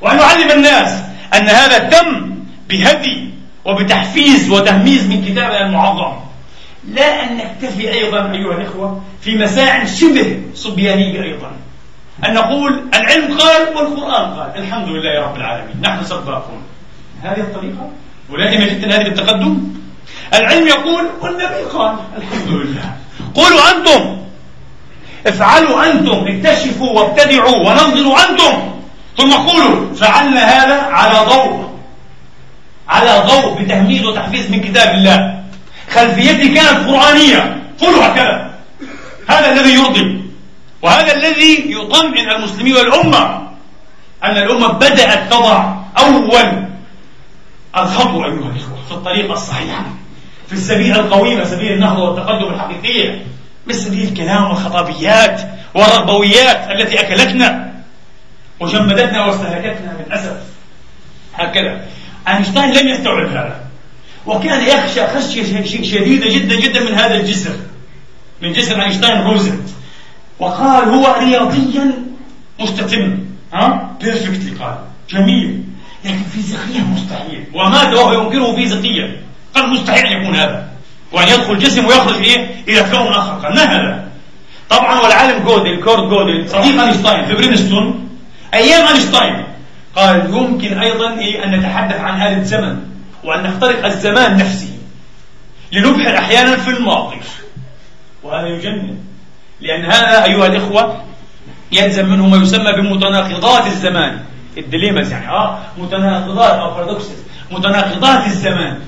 A: وأن نعلم الناس أن هذا تم بهدي وبتحفيز وتهميز من كتابنا المعظم. لا أن نكتفي أيضا أيها الإخوة في مساع شبه صبيانية أيضا. أن نقول العلم قال والقرآن قال. الحمد لله رب العالمين. نحن سباقون. هذه الطريقة؟ ولازم جدا هذه بالتقدم؟ العلم يقول والنبي قال. الحمد لله. قولوا أنتم. افعلوا أنتم اكتشفوا وابتدعوا وننظروا أنتم. ثم قولوا فعلنا هذا على ضوء على ضوء بتهميز وتحفيز من كتاب الله. خلفيتي كانت قرآنية. قولوا هكذا. هذا الذي يرضي وهذا الذي يطمئن المسلمين والأمة أن الأمة بدأت تضع أول الخطوة أيها الإخوة في الطريقة الصحيحة. في السبيل القويمة سبيل النهضة والتقدم الحقيقية. مش سبيل الكلام والخطابيات والرغبويات التي أكلتنا وجمدتنا واستهلكتنا من أسف هكذا. أينشتاين لم يستوعب هذا. وكان يخشى خشية شديدة جدا جدا من هذا الجسر من جسر أينشتاين روزنت وقال هو رياضيا مستتم. ها؟ perfectly قال. جميل. لكن فيزيقيا مستحيل. ومات وهو ينكره فيزيقيا. قال مستحيل أن يكون هذا. وأن يدخل جسم ويخرج إيه؟ إلى كون آخر. قال ما هذا؟ طبعا والعالم جودل كورت جودل صديق أينشتاين في برينستون أيام أينشتاين قال يمكن أيضا إيه؟ أن نتحدث عن آلة زمن وأن نخترق الزمان نفسه لنبحر أحيانا في الماضي وهذا يجنن لأن هذا أيها الإخوة يلزم منه ما يسمى بمتناقضات الزمان. ال dilemmas يعني آه متناقضات أو paradoxes متناقضات الزمان.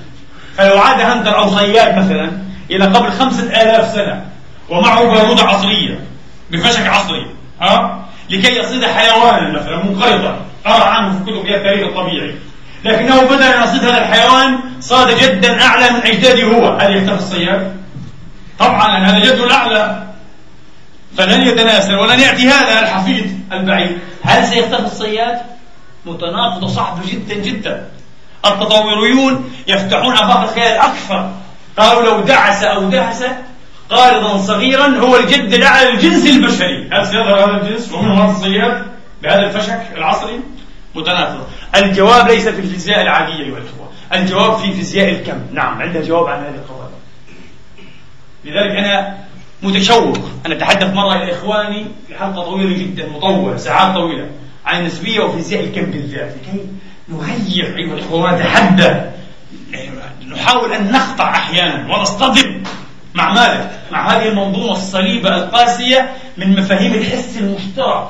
A: فلو عاد hunter أو صياد مثلا إلى قبل خمسة آلاف سنة ومعه بارودة عصرية بفشك عصري ها؟ لكي يصيد حيوانا مثلا منقرضا قرأ عنه في كتب التاريخ الطبيعي لكنه بدأ أن يصيد هذا الحيوان صاد جدا أعلى من أجداده هو. هل يختفي الصياد؟ طبعا هذا جده الأعلى. فلن يتناسل ولن يأتي هذا الحفيد البعيد. هل سيختفي الصياد؟ متناقض وصعب جدا جدا. التطوريون يفتحون آفاق الخيال أكثر. قالوا لو دعس أو دهس قارضا صغيرا هو الجد الأعلى للجنس البشري. هل سيظهر هذا الجنس هذا الصياد بهذا الفشك العصري؟ متناقض. الجواب ليس في الفيزياء العادية أيها الأخوة. الجواب في فيزياء الكم. نعم عندها جواب عن هذه القضايا. لذلك أنا متشوق أن أتحدث مرة إلى إخواني في حلقة طويلة جدا مطولة ساعات طويلة عن النسبية وفيزياء الكم بالذات. لكي نغير أيها الإخوة ونتحدى نحاول أن نخطأ أحيانا ونصطدم مع ماذا؟ مع هذه المنظومة الصليبة القاسية من مفاهيم الحس المشترك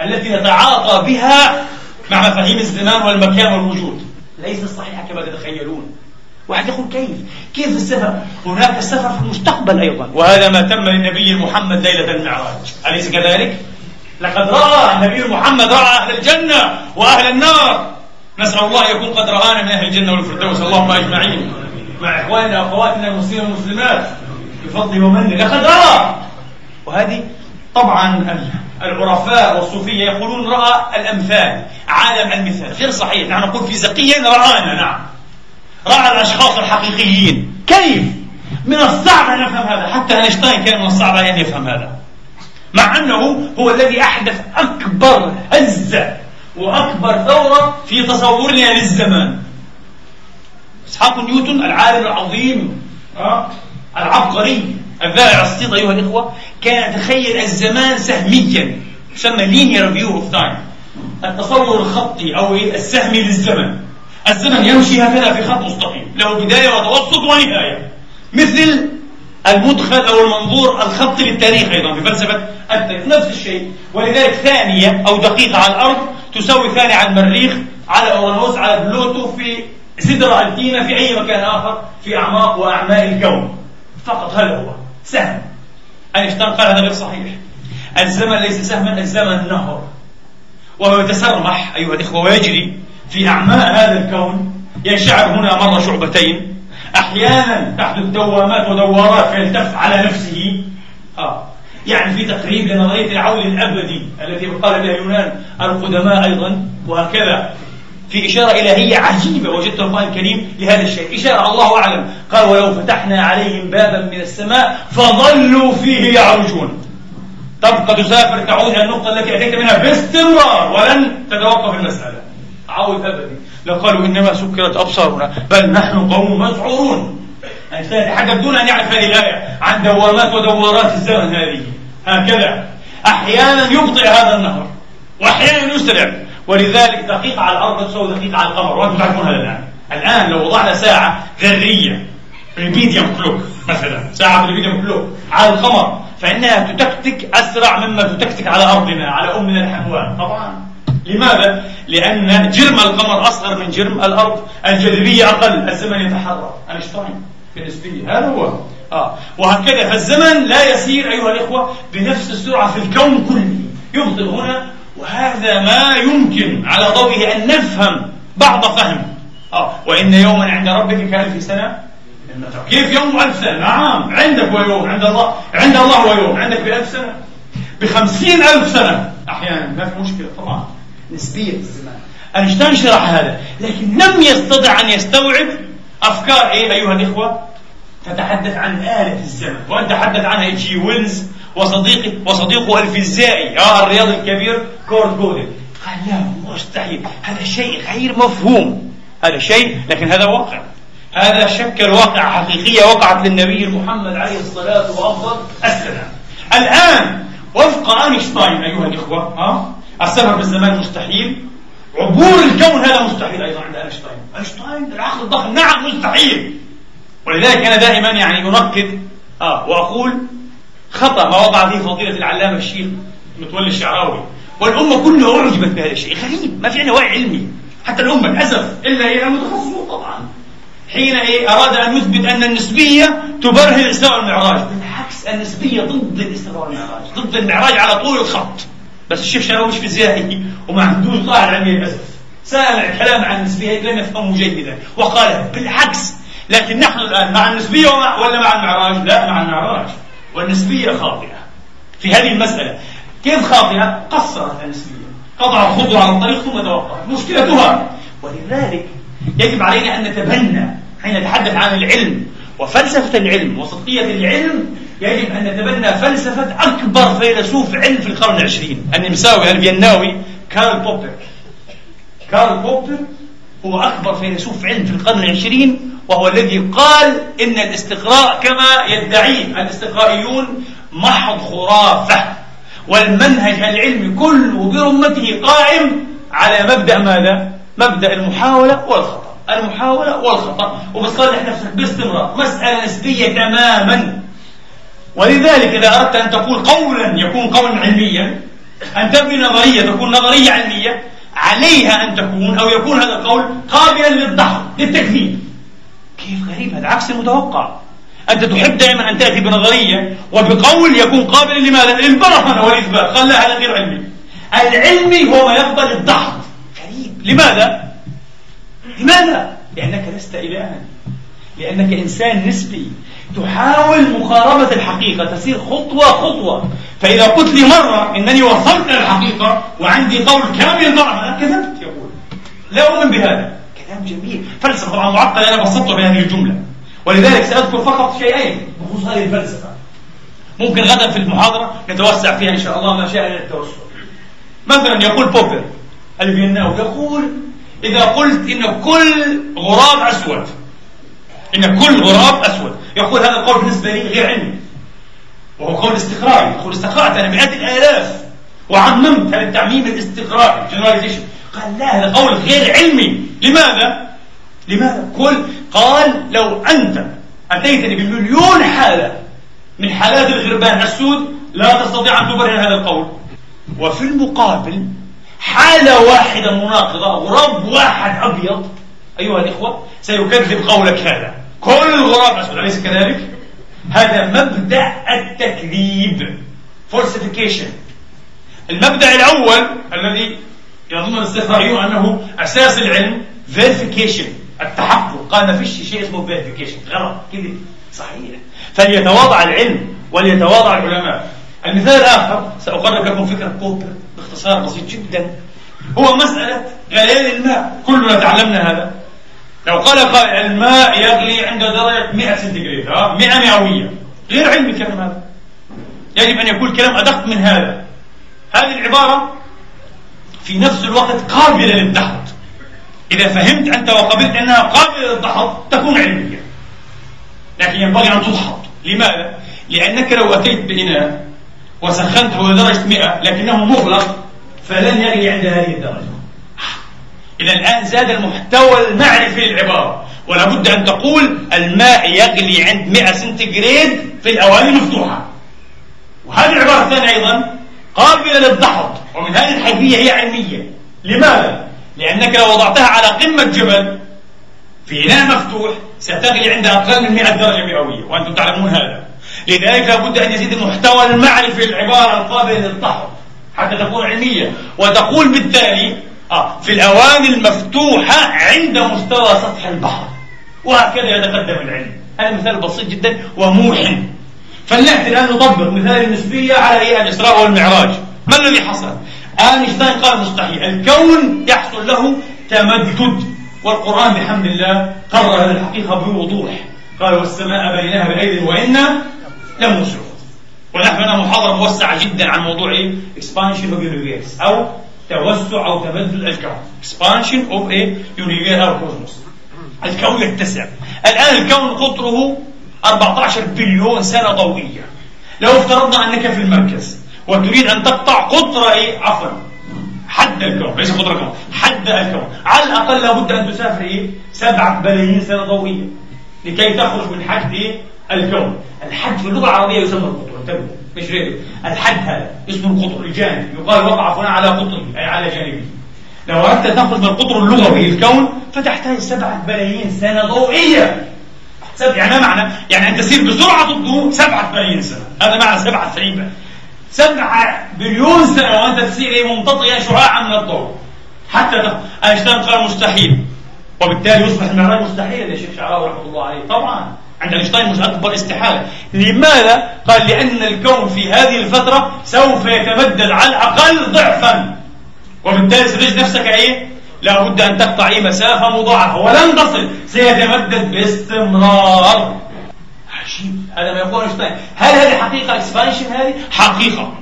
A: التي نتعاطى بها مع مفاهيم الزمان والمكان والوجود ليست صحيحة كما تتخيلون واحد يقول كيف؟ كيف السفر؟ هناك سفر في المستقبل أيضا وهذا ما تم للنبي محمد ليلة المعراج أليس كذلك؟ لقد رأى النبي محمد رأى أهل الجنة وأهل النار نسأل الله يكون قد رآنا من أهل الجنة والفردوس. اللهم أجمعين مع إخواننا وأخواتنا المسلمين والمسلمات بفضل ومنه لقد رأى وهذه طبعا العرفاء والصوفية يقولون رأى الأمثال عالم المثال. غير صحيح. نحن نقول فيزيقيا رآنا. نعم. رأى الأشخاص الحقيقيين. كيف؟ من الصعب أن نفهم هذا. حتى أينشتاين كان من الصعب أن يفهم هذا. مع أنه هو الذي أحدث أكبر هزة وأكبر ثورة في تصورنا للزمان إسحاق نيوتن العالم العظيم أه؟ العبقري الذائع الصيت أيها الإخوة كان يتخيل الزمان سهميا يسمى linear view of time التصور الخطي أو السهمي للزمن الزمن يمشي هكذا في خط مستقيم له بداية وتوسط ونهاية مثل المدخل أو المنظور الخطي للتاريخ أيضا في فلسفة التاريخ نفس الشيء. ولذلك ثانية أو دقيقة على الأرض تساوي ثانية على المريخ على أورانوس على بلوتو في سدرة ألتينا في أي مكان آخر في أعماق وأعماق الكون. فقط هذا هو سهم؟ أينشتاين قال هذا غير صحيح. الزمن ليس سهما الزمن نهر. وهو يتسرمح أيها الإخوة ويجري في أعماق هذا الكون. ينشعر هنا مرة شعبتين. أحيانا تحدث دوامات ودوارات فيلتف على نفسه. آه. يعني في تقريب لنظرية العول الأبدي التي قال بها اليونان القدماء أيضا وهكذا. في إشارة إلهية عجيبة وجدت القرآن الكريم لهذا الشيء. إشارة الله أعلم. قال ولو فتحنا عليهم بابا من السماء فظلوا فيه يعرجون. تبقى تسافر تعود إلى النقطة التي أتيت منها باستمرار ولن تتوقف المسألة. عود أبدي. لو قالوا إنما سكرت أبصارنا بل نحن قوم مسحورون يتحدث دون أن يعرف هذه الآية عن دوامات ودورات الزمن هذه. هكذا. أحيانا يبطئ هذا النهر وأحيانا يسرع. ولذلك دقيقة على الأرض تساوي دقيقة على القمر وأنتم تعرفون هذا الآن. الآن لو وضعنا ساعة ذرية بريميديوم clock مثلا ساعة ب rubidium clock على القمر فإنها تتكتك أسرع مما تتكتك على أرضنا على أمنا الحنون طبعا. لماذا؟ لأن جرم القمر أصغر من جرم الأرض الجاذبية أقل الزمن يتحرك أينشتاين في النسبية هذا هو. آه. وهكذا فالزمن لا يسير أيها الإخوة بنفس السرعة في الكون كله. يبطئ هنا وهذا ما يمكن على ضوئه أن نفهم بعض فهم. آه. وإن يوما عند ربك كألف سنة. كيف يوم ألف سنة؟ نعم. عندك ويوم. عند الله. عند الله ويوم. عندك بألف سنة. بخمسين ألف سنة. أحيانا. ما في مشكلة طبعا. نسبية الزمان. أينشتاين شرح هذا لكن لم يستطع أن يستوعب أفكار إيه أيها الإخوة؟ تتحدث عن آلة الزمن. وأن تحدث عنها جي ويلز وصديقه وصديقه الفيزيائي آه الرياضي الكبير كورت جودل قال لا مستحيل. هذا شيء غير مفهوم. هذا شيء لكن هذا واقع. هذا شكل واقع حقيقية وقعت للنبي محمد عليه الصلاة وأفضل السلام الآن وفق أينشتاين أيها الإخوة ها السفر بالزمان مستحيل. عبور الكون هذا مستحيل أيضا عند أينشتاين. أينشتاين العقل الضخم. نعم مستحيل. ولذلك أنا دائما يعني أنقد آه وأقول خطأ ما وضع فيه فضيلة العلامة الشيخ متولي الشعراوي. والأمة كلها أعجبت بهذا الشيء. غريب ما في عندنا وعي علمي. حتى الأمة للأسف. إلا هي المتخصصون طبعا. حين إيه أراد أن يثبت أن النسبية تبرهن الإسراء والمعراج بالعكس النسبية ضد الإسراء والمعراج ضد المعراج على طول الخط. بس الشيخ مش فيزيائي وما عندوش طاهر علمية للأسف سامع كلام عن النسبية لم يفهمه جيدا. وقال بالعكس لكن نحن الآن مع النسبية ولا مع المعراج؟ لا مع المعراج. والنسبية خاطئة. في هذه المسألة كيف خاطئة؟ قصرت النسبية. قطع الخطوة على الطريق ثم توقفت مشكلتها ولذلك يجب علينا أن نتبنى حين نتحدث عن العلم وفلسفة العلم وصدقية العلم يجب أن نتبنى فلسفة أكبر فيلسوف علم في القرن العشرين. النمساوي الفيناوي كارل بوبر كارل بوبر هو أكبر فيلسوف علم في القرن العشرين وهو الذي قال إن الاستقراء كما يدعيه الاستقرائيون محض خرافة والمنهج العلمي كله برمته قائم على مبدأ ماذا؟ مبدأ المحاولة والخطأ. المحاولة والخطأ. وبتصلح نفسك باستمرار. مسألة نسبية تماما. ولذلك إذا أردت أن تقول قولا يكون قولا علميا أن تبني نظرية تكون نظرية علمية عليها أن تكون أو يكون هذا القول قابلا للدحض للتكذيب كيف غريب هذا؟ عكس المتوقع. أنت تحب دائما أن تأتي بنظرية وبقول يكون قابلا لماذا؟ للبرهنة والإثبات قال لا هذا غير علمي. العلمي هو ما يقبل الدحض غريب. لماذا؟ لماذا؟ لأنك لست إلها. لأنك إنسان نسبي. تحاول مقاربة الحقيقة تسير خطوة خطوة. فإذا قلت لي مرة إنني وصلت إلى الحقيقة وعندي قول كامل البرهنة كذبت يقول. لا أؤمن بهذا. كلام جميل. فلسفة طبعا معقدة أنا بسطته بهذه الجملة. ولذلك سأذكر فقط شيئين بخصوص هذه الفلسفة. ممكن غدا في المحاضرة نتوسع فيها إن شاء الله ما شاء التوسع. مثلا يقول بوبر الفيناوي يقول إذا قلت إن كل غراب أسود إن كل غراب أسود. يقول هذا القول بالنسبة لي غير علمي. وهو قول استقرائي يقول استقرأت أنا مئات الآلاف وعممت هذا التعميم الاستقرائي generalization. قال لا هذا قول غير علمي. لماذا؟ لماذا؟ كل قال لو أنت أتيتني بمليون حالة من حالات الغربان السود لا تستطيع أن تبرر هذا القول. وفي المقابل حالة واحدة مناقضة غراب واحد أبيض أيها الإخوة سيكذب قولك هذا. كل الغراب أسود أليس كذلك؟ هذا مبدأ التكذيب. Falsification. المبدأ الأول الذي يظن الاستقرائيون أنه أساس العلم verification. التحقق. قال ما فيش شيء اسمه verification. غلط كذب. صحيح. فليتواضع العلم وليتواضع العلماء. المثال الآخر سأقرب لكم فكرة بوبر باختصار بسيط جدا. هو مسألة غليان الماء. كلنا تعلمنا هذا. لو قال قائل الماء يغلي عند درجة 100 سنتيغراد 100 مئوية. غير علمي الكلام هذا. يجب أن يكون كلام أدق من هذا. هذه العبارة في نفس الوقت قابلة للدحض إذا فهمت أنت وقبلت أنها قابلة للدحض تكون علمية. لكن ينبغي أن تدحض لماذا؟ لأنك لو أتيت بإناء وسخنته لدرجة 100 لكنه مغلق فلن يغلي عند هذه الدرجة. إذا الآن زاد المحتوى المعرفي للعبارة ولا بد أن تقول الماء يغلي عند 100 سنتيغراد في الأواني المفتوحة وهذه العبارة الثانية أيضا قابلة للدحض ومن هذه الحيثية هي علمية. لماذا؟ لأنك لو وضعتها على قمة جبل في إناء مفتوح ستغلي عند أقل من 100 درجة مئوية. وأنتم تعلمون هذا. لذلك لابد أن يزيد المحتوى المعرفي للعبارة القابلة للدحض حتى تكون علمية. وتقول بالتالي آه في الأواني المفتوحة عند مستوى سطح البحر. وهكذا يتقدم العلم. هذا مثال بسيط جدا وموحن. فلنأتي الآن نطبق مثال النسبية على إيه الإسراء والمعراج. ما الذي حصل؟ أينشتاين قال مستحيل. الكون يحصل له تمدد. والقرآن بحمد الله قرر هذه الحقيقة بوضوح. قال والسماء بنيناها بأيد وإنا لم نشرف ونحن هنا محاضرة موسعة جدا عن موضوع إيه؟ expansion of universe. أو توسع أو تمدد الكون expansion of a universe أو cosmos الكون يتسع الآن الكون قطره 14 بليون سنة ضوئية لو افترضنا أنك في المركز وتريد أن تقطع قطر إيه؟ عفوا حد الكون ليس قطر الكون حد الكون على الأقل لابد أن تسافر إيه؟ سبعة بلايين سنة ضوئية لكي تخرج من حد إيه؟ الكون الحد في اللغة العربية يسمى القطر انتبهوا مش غيره. الحد هذا اسمه القطر الجانبي يقال وقع فلان على قطره أي على جانبه. لو أردت أن تخرج من القطر اللغوي الكون فتحتاج سبعة بلايين سنة ضوئية. يعني ما معنى؟ يعني أن تسير بسرعة الضوء سبعة بلايين سنة. هذا معنى سبعة سعيبة سبعة بليون سنة وأنت تسير ممتطيا شعاعا من الضوء. حتى. أينشتاين قال مستحيل. وبالتالي يصبح المعراج مستحيل يا شيخ شعراوي رحمة الله عليه. طبعا. عند أينشتاين مش أكبر استحالة. لماذا؟ قال لأن الكون في هذه الفترة سوف يتمدد على الأقل ضعفا. وبالتالي ستجد نفسك إيه لا بد أن تقطع إيه مسافة مضاعفة. ولن تصل. سيتمدد باستمرار. عجيب. هذا ما يقول أينشتاين. هل هذه حقيقة expansion هذه؟ حقيقة.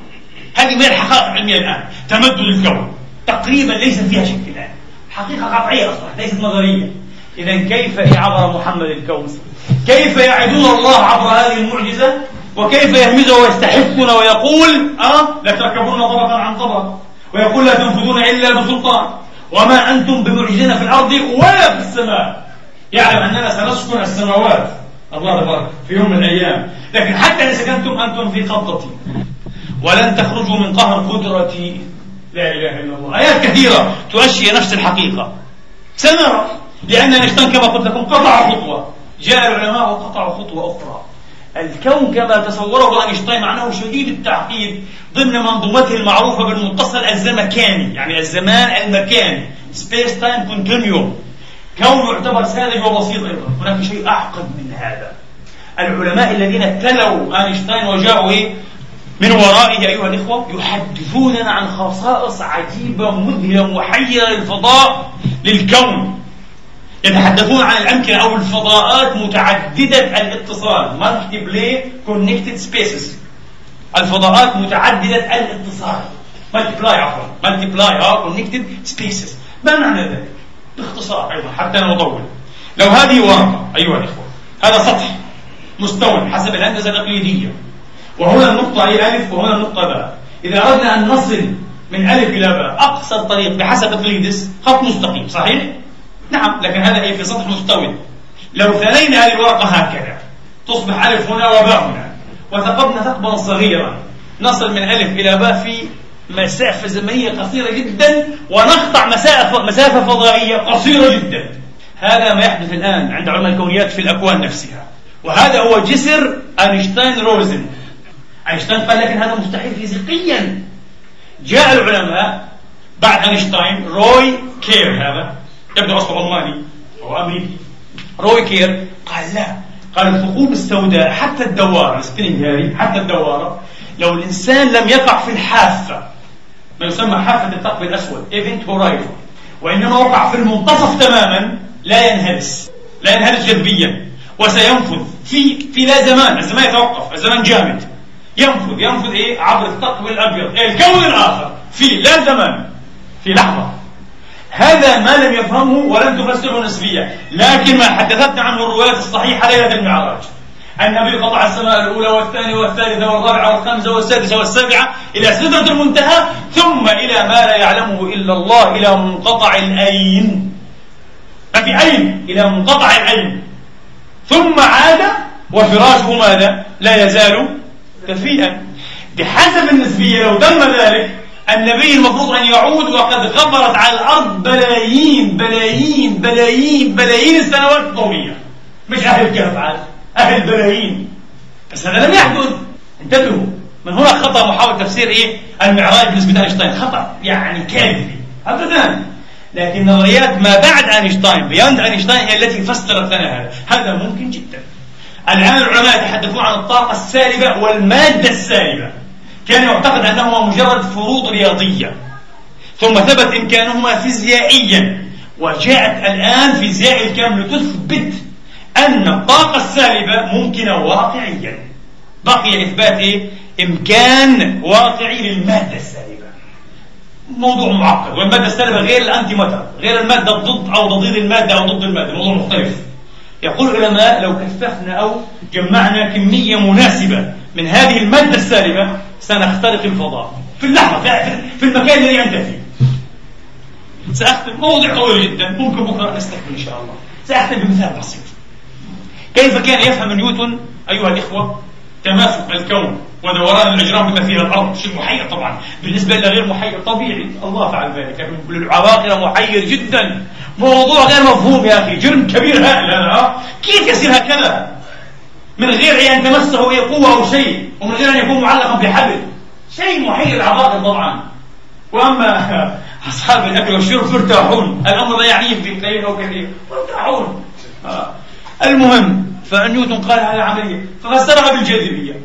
A: هذه من الحقائق العلمية الآن. تمدد الكون. تقريبا ليس فيها شك الآن. حقيقة قطعية أصلا ليست نظرية. اذا كيف عبر محمد الكون؟ كيف يعدون الله عبر هذه المعجزة؟ وكيف يهمزه ويستحثنا ويقول أه؟ لتركبون طبقا عن طبق ويقول لا تنفذون إلا بسلطان. وما أنتم بمعجزين في الأرض ولا في السماء. يعلم أننا سنسكن السماوات. الله تبارك في يوم من الأيام. لكن حتى إن سكنتم أنتم في قبضتي ولن تخرجوا من قهر قدرتي. لا إله إلا الله. آيات كثيرة تؤدي نفس الحقيقة. سنرى لأن اينشتاين كما قلت لكم قطع خطوة. جاء العلماء وقطعوا خطوة أخرى. الكون كما تصوره أينشتاين مع أنه شديد التعقيد ضمن منظومته المعروفة بالمتصل الزمكاني يعني الزمان المكاني space time continuum. كون يعتبر ساذج وبسيط أيضا. هناك شيء أعقد من هذا. العلماء الذين تلوا أينشتاين وجاءوا إيه؟ من ورائه أيها الإخوة يحدثوننا عن خصائص عجيبة مذهلة محيرة للفضاء للكون. يتحدثون عن الأمكنة أو الفضاءات متعددة الاتصال. Multiply connected spaces. الفضاءات متعددة الاتصال. multiply عفوا. multiply آه connected spaces ما معنى ذلك؟ باختصار أيضا حتى لا نطول لو هذه ورقه أيها الإخوة هذا سطح مستوى حسب الهندسة التقليدية. وهنا النقطه هي ألف وهنا النقطه باء. إذا أردنا أن نصل من ألف إلى باء أقصى الطريق بحسب اقليدس خط مستقيم صحيح؟ نعم لكن هذا هي في سطح مستوي. لو ثنينا هذه الورقة هكذا تصبح ألف هنا وباء هنا. وثقبنا ثقبا صغيرا. نصل من ألف إلى باء في مسافة زمنية قصيرة جدا ونقطع مسافة مسافة فضائية قصيرة جدا. هذا ما يحدث الآن عند علماء الكونيات في الأكوان نفسها. وهذا هو جسر أينشتاين روزن. أينشتاين قال لكن هذا مستحيل فيزيقيا. جاء العلماء بعد أينشتاين روي كير هذا. يبدو أصله ألماني أو أمريكي روي كير. قال لا. قال الثقوب السوداء حتى الدوارة هذه حتى الدوارة لو الإنسان لم يقع في الحافة ما يسمى حافة الثقب الأسود event horizon وإنما وقع في المنتصف تماما لا ينهرس لا ينهرس جذبيا وسينفذ في في لا زمان الزمان يتوقف الزمان جامد. ينفذ ينفذ إيه؟ عبر الثقب الأبيض إيه الكون الآخر في لا زمان في لحظة. هذا ما لم يفهمه ولم تفسره نسبيا. لكن ما حدثتنا عنه الروايات الصحيحة ليلة المعراج النبي قطع السماء الأولى والثانية والثالثة والرابعة والخامسة والسادسة والسابعة إلى سدرة المنتهى ثم إلى ما لا يعلمه إلا الله إلى منقطع الأين ما في أين إلى منقطع الأين ثم عاد وفراشه ماذا؟ لا يزال كفيئا. بحسب النسبية لو تم ذلك النبي المفروض أن يعود وقد غبرت على الأرض بلايين بلايين بلايين بلايين السنوات الضوئية مش أهل الكهف عاد أهل بلايين بس هذا لم يحدث. انتبهوا. من هنا خطأ محاولة تفسير إيه؟ المعراج بالنسبة لأينشتاين خطأ. يعني كاذب. أبدا. لكن نظريات ما بعد أينشتاين beyond أينشتاين هي التي فسرت لنا هذا. هذا ممكن جدا. الآن العلماء يتحدثون عن الطاقة السالبة والمادة السالبة. كان يعتقد أنهما مجرد فروض رياضية ثم ثبت إمكانهما فيزيائيا وجاءت الآن فيزياء الكم لتثبت أن الطاقة السالبة ممكنة واقعيا. بقي إثبات إيه؟ إمكان واقعي للمادة السالبة. موضوع معقد والمادة السالبة غير الأنتي ماتر غير المادة ضد أو ضد المادة أو ضد المادة موضوع مختلف. يقول العلماء لو كثفنا أو جمعنا كمية مناسبة من هذه المادة السالبة سنخترق الفضاء. في اللحظة في المكان الذي أنت فيه. سأختم. موضوع طويل جدا. ممكن بكرة نستكمل إن شاء الله. سأختم بمثال بسيط. كيف كان يفهم نيوتن أيها الإخوة تماسك الكون ودوران الأجرام بما فيها الأرض؟ شيء محير طبعا. بالنسبة إلى غير محير طبيعي. الله فعل ذلك. للعواقل محير جدا. موضوع غير مفهوم يا أخي. جرم كبير هائل هذا كيف يصير هكذا؟ من غير أن تمسه أي قوة أو شيء ومن غير أن يكون معلقا بحبل. شيء محير العواقل طبعا. وأما (laughs) أصحاب الأكل والشرب فارتاحون الأمر لا يعنيهم بقليل أو كثير. فارتاحون آه. المهم فنيوتن قال هذه عملية ففسرها بالجاذبية.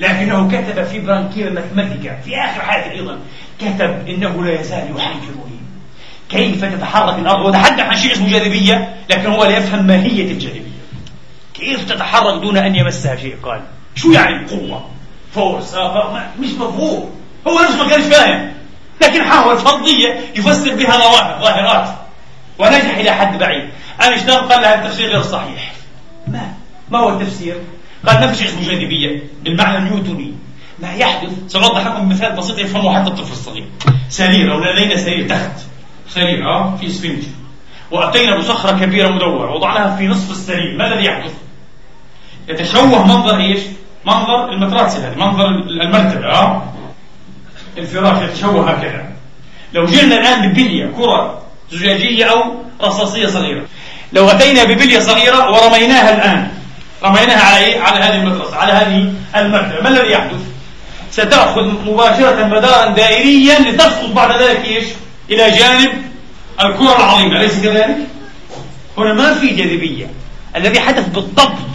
A: لكنه كتب في برانكير ماثماتيكا في آخر حياته أيضا كتب إنه لا يزال يحيرني كيف تتحرك الأرض وتحدث عن شيء اسمه جاذبية؟ لكن هو لا يفهم ماهية الجاذبية. كيف تتحرك دون أن يمسها شيء؟ قال شو يعني قوة force آه مش مفهوم. هو نفسه ما كانش فاهم. لكن حاول فرضية يفسر بها ظواهر ظاهرات. ونجح إلى حد بعيد. أينشتاين قال لها التفسير غير صحيح. ما؟ ما هو التفسير؟ قال ما في شيء اسمه جاذبية بالمعنى النيوتني ما يحدث؟ سأوضح لكم مثال بسيط يفهمه حتى الطفل الصغير. سرير أو لدينا سرير تحت سرير آه في سفنج. وأتينا بصخرة كبيرة مدورة. وضعناها في نصف السرير. ما الذي يحدث؟ يتشوه منظر إيش؟ منظر المتراسة هذه منظر المرتبة آه الفراش يتشوه هكذا لو جئنا الآن ببلية كرة زجاجية أو رصاصية صغيرة لو أتينا ببلية صغيرة ورميناها الآن رميناها على إيه؟ على هذه المدرسة على هذه المكتبة ما الذي يحدث؟ ستأخذ مباشرة مدارا دائريا لتسقط بعد ذلك إيش؟ إلى جانب الكرة العظيمة أليس كذلك؟ هنا ما في جاذبية الذي حدث بالضبط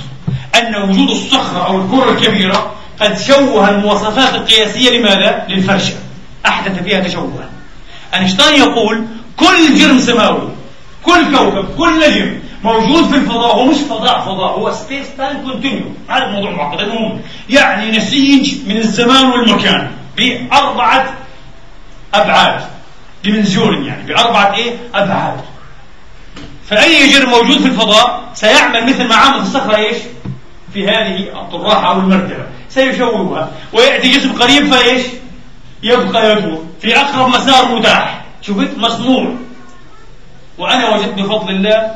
A: أن وجود الصخرة أو الكرة الكبيرة قد شوه المواصفات القياسية لماذا؟ للفرشة. أحدث فيها تشوها. أينشتاين يقول كل جرم سماوي كل كوكب كل نجم موجود في الفضاء هو مش فضاء فضاء هو space time continuum هذا الموضوع معقد المهم يعني نسيج من الزمان والمكان بأربعة أبعاد ديمنزيون يعني بأربعة إيه؟ أبعاد. فأي جرم موجود في الفضاء سيعمل مثل ما عمل في الصخرة إيش؟ في هذه الطراحة أو المرتبة سيشوهها. ويأتي جسم قريب فإيش؟ يبقى يدور في أقرب مسار متاح. شفت؟ مصنوع وأنا وجدت بفضل الله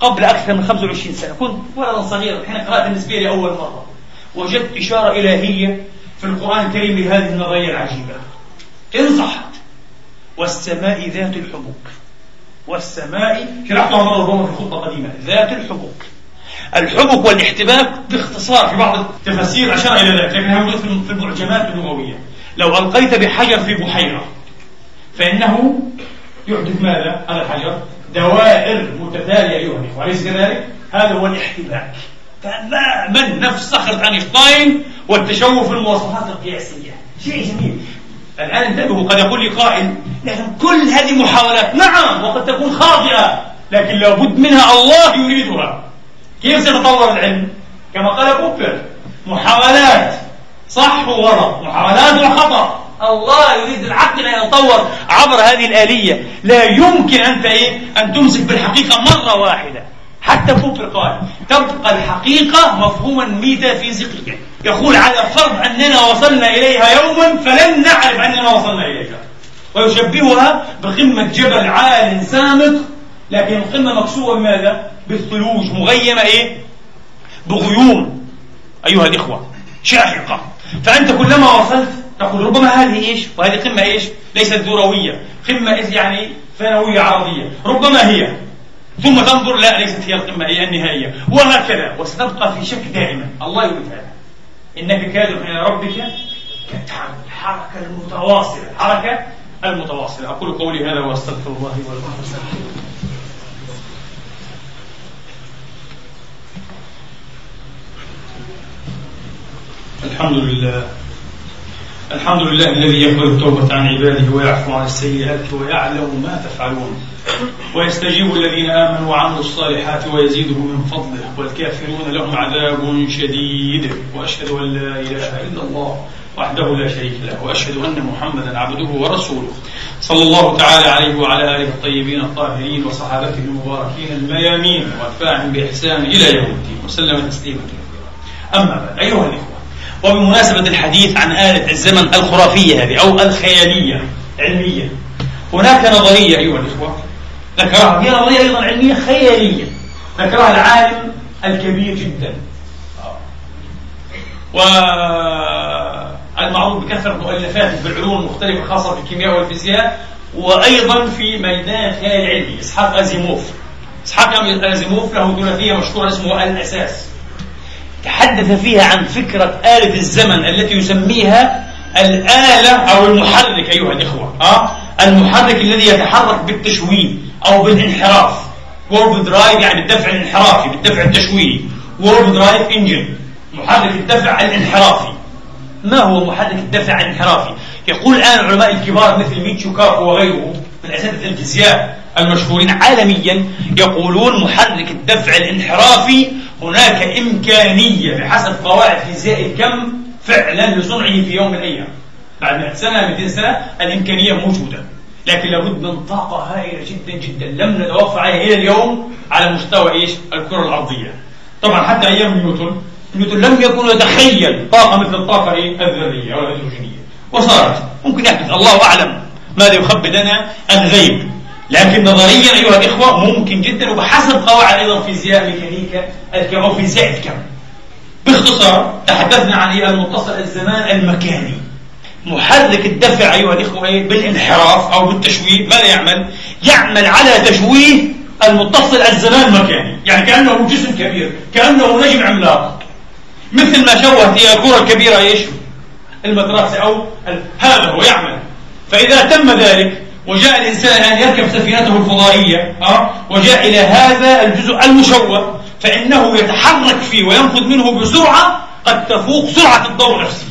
A: قبل أكثر من 25 سنة. كنت ولدا صغيرا. حين قرأت النسبية لأول مرة. وجدت إشارة إلهية في القرآن الكريم لهذه النظرية العجيبة. إن صحت والسماء ذات الحبوك. والسماء شرحتها مرة في خطبة قديمة ذات الحبوك. الحبك والاحتباك باختصار في بعض التفاسير أشار إلى ذلك لكنها موجودة في المعجمات اللغوية. لو ألقيت بحجر في بحيرة فإنه يحدث ماذا؟ هذا الحجر دوائر متتالية أيها الإخوة أليس كذلك؟ هذا هو الاحتباك. تماما نفس صخرة أينشتاين والتشوه في المواصفات القياسية. شيء جميل. الآن انتبهوا قد يقول لي قائل لكن كل هذه محاولات نعم وقد تكون خاطئة لكن لابد منها الله يريدها. كيف سيتطور العلم؟ كما قال بوبر محاولات صح وغلط محاولات وخطأ. الله يريد العقل أن يتطور عبر هذه الآلية. لا يمكن أنت إيه؟ أن تمسك بالحقيقة مرة واحدة. حتى بوبر قال تبقى الحقيقة مفهوما ميتافيزيقيا يقول على فرض أننا وصلنا إليها يوما فلن نعرف أننا وصلنا إليها. ويشبهها بقمة جبل عال سامق لكن القمة مكسوة بماذا؟ بالثلوج مغيمة إيه؟ بغيوم. أيها الإخوة شاهقة فأنت كلما وصلت تقول ربما هذه إيش؟ وهذه قمة إيش؟ ليست ذروية قمة يعني؟ ثانوية عرضية ربما هي. ثم تنظر لا ليست هي القمة هي النهائية. وهكذا. وستبقى في شك دائما. الله هذا إنك كادح إلى ربك كالتعب الحركة المتواصلة. الحركة المتواصلة. أقول قولي هذا وأستغفر الله ولكم. الحمد لله. الحمد لله الذي يقبل التوبة عن عباده ويعفو عن السيئات ويعلم ما تفعلون. ويستجيب الذين آمنوا وعملوا الصالحات ويزيدهم من فضله والكافرون لهم عذاب شديد. وأشهد أن لا إله إلا الله وحده لا شريك له وأشهد أن محمدا عبده ورسوله. صلى الله تعالى عليه وعلى آله الطيبين الطاهرين وصحابته المباركين الميامين وأتباعهم بإحسان إلى يوم الدين. وسلم تسليما كثيرا. أما بعد أيها الإخوة وبمناسبة الحديث عن آلة الزمن الخرافية هذه أو الخيالية علمية هناك نظرية أيها الإخوة ذكرها هي نظرية أيضا علمية خيالية ذكرها العالم الكبير جدا. والمعروف بكثرة مؤلفاته في العلوم المختلفة خاصة في الكيمياء والفيزياء وأيضا في ميدان الخيال العلمي إسحاق أزيموف. إسحاق أزيموف له ثلاثية مشهورة اسمه الأساس. تحدث فيها عن فكرة آلة الزمن التي يسميها الآلة أو المحرك أيها الإخوة أه؟ المحرك الذي يتحرك بالتشويه أو بالانحراف warp drive يعني الدفع الانحرافي بالدفع التشويهي warp drive engine محرك الدفع الانحرافي ما هو محرك الدفع الانحرافي؟ يقول الآن العلماء الكبار مثل ميتشيو كاكو وغيره من أساتذة الفيزياء المشهورين عالميا يقولون محرك الدفع الانحرافي هناك إمكانية بحسب قواعد فيزياء الكم فعلا لصنعه في يوم من الأيام. بعد 100 سنة 200 سنة الإمكانية موجودة. لكن لابد من طاقة هائلة جدا جدا. لم نتوفى عليها إلى اليوم على مستوى إيش؟ الكرة الأرضية. طبعا حتى أيام نيوتن نيوتن لم يكن يتخيل طاقة مثل الطاقة؟ الذرية أو الهيدروجينية. وصارت. ممكن يحدث. الله أعلم ماذا يخبي لنا الغيب. لكن نظريا أيها الإخوة ممكن جدا وبحسب قواعد أيضا فيزياء ميكانيكا الكم فيزياء الكم باختصار تحدثنا عن المتصل الزمان المكاني. محرك الدفع أيها الإخوة بالانحراف أو بالتشويه ماذا يعمل؟ يعمل على تشويه المتصل الزمان المكاني. يعني كأنه جسم كبير كأنه نجم عملاق. مثل ما شوهت هي الكرة الكبيرة إيش؟ المدرسة أو هذا هو يعمل. فإذا تم ذلك وجاء الإنسان أن يركب سفينته الفضائية أه؟ وجاء إلى هذا الجزء المشوه فإنه يتحرك فيه وينفذ منه بسرعة قد تفوق سرعة الضوء نفسه.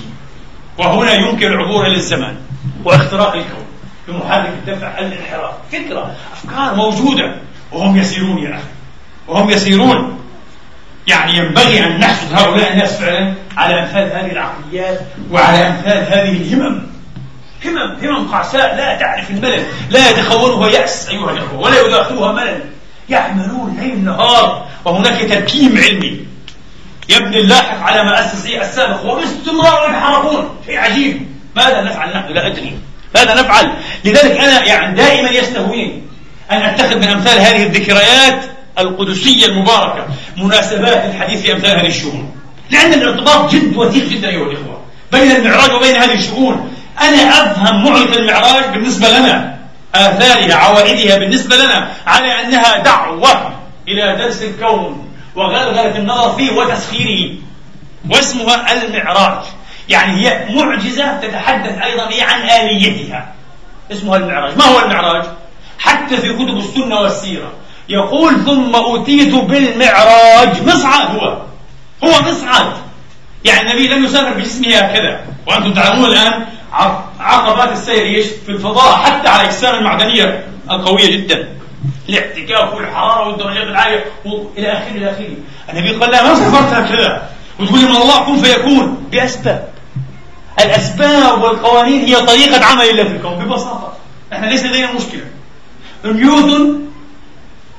A: وهنا يمكن العبور إلى الزمان واختراق الكون بمحرك الدفع الانحراف. فكرة أفكار موجودة. وهم يسيرون يا أخي. وهم يسيرون. يعني ينبغي أن نحسد هؤلاء الناس فعلا على أمثال هذه العقليات وعلى أمثال هذه الهمم. همم همم قعساء لا تعرف الملل لا يتخولها يأس أيها الأخوة ولا يداخلها ملل. يعملون ليل نهار وهناك تركيم علمي. يبني اللاحق على ما أسس السابق وباستمرار يتحركون شيء عجيب. ماذا نفعل نحن؟ لا أدري. ماذا نفعل؟ لذلك أنا يعني دائما يستهويني أن أتخذ من أمثال هذه الذكريات القدسية المباركة مناسبات الحديث في أمثال هذه الشؤون. لأن الارتباط جد وثيق جدا أيها الإخوة. بين المعراج وبين هذه الشؤون أنا أفهم معركة المعراج بالنسبة لنا آثارها عوائدها بالنسبة لنا على أنها دعوة إلى درس الكون وغلغلة النظر فيه وتسخيره واسمها المعراج. يعني هي معجزة تتحدث أيضا عن آليتها. اسمها المعراج. ما هو المعراج؟ حتى في كتب السنة والسيرة يقول ثم أوتيت بالمعراج مصعد هو. هو مصعد. يعني النبي لم يسافر بجسمه هكذا. وأنتم تعلمون الآن عقبات السير إيش؟ في الفضاء حتى على الأجسام المعدنية القوية جدا. الاعتكاف والحرارة والدرجات العالية إلى آخره إلى آخره. النبي قال لا ما سافرت هكذا وتقول من الله كن فيكون. بأسباب. الأسباب والقوانين هي طريقة عمل الله في الكون ببساطة. إحنا ليس لدينا مشكلة. نيوتن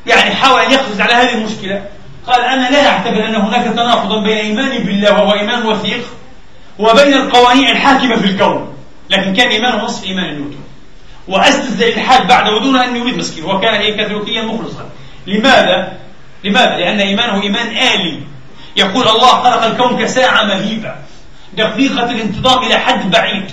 A: يعني حاول أن يقفز على هذه المشكلة. قال أنا لا أعتبر أن هناك تناقضا بين إيماني بالله وهو إيمان وثيق وبين القوانين الحاكمة في الكون. لكن كان إيمانه نصف إيمان نيوتن وأسس الإلحاد بعد ودون أن يريد مسكين. وكان إيه كاثوليكيا مخلصا. لماذا؟ لماذا؟ لأن إيمانه إيمان آلي. يقول الله خلق الكون كساعة مهيبة. دقيقة الانتظام إلى حد بعيد.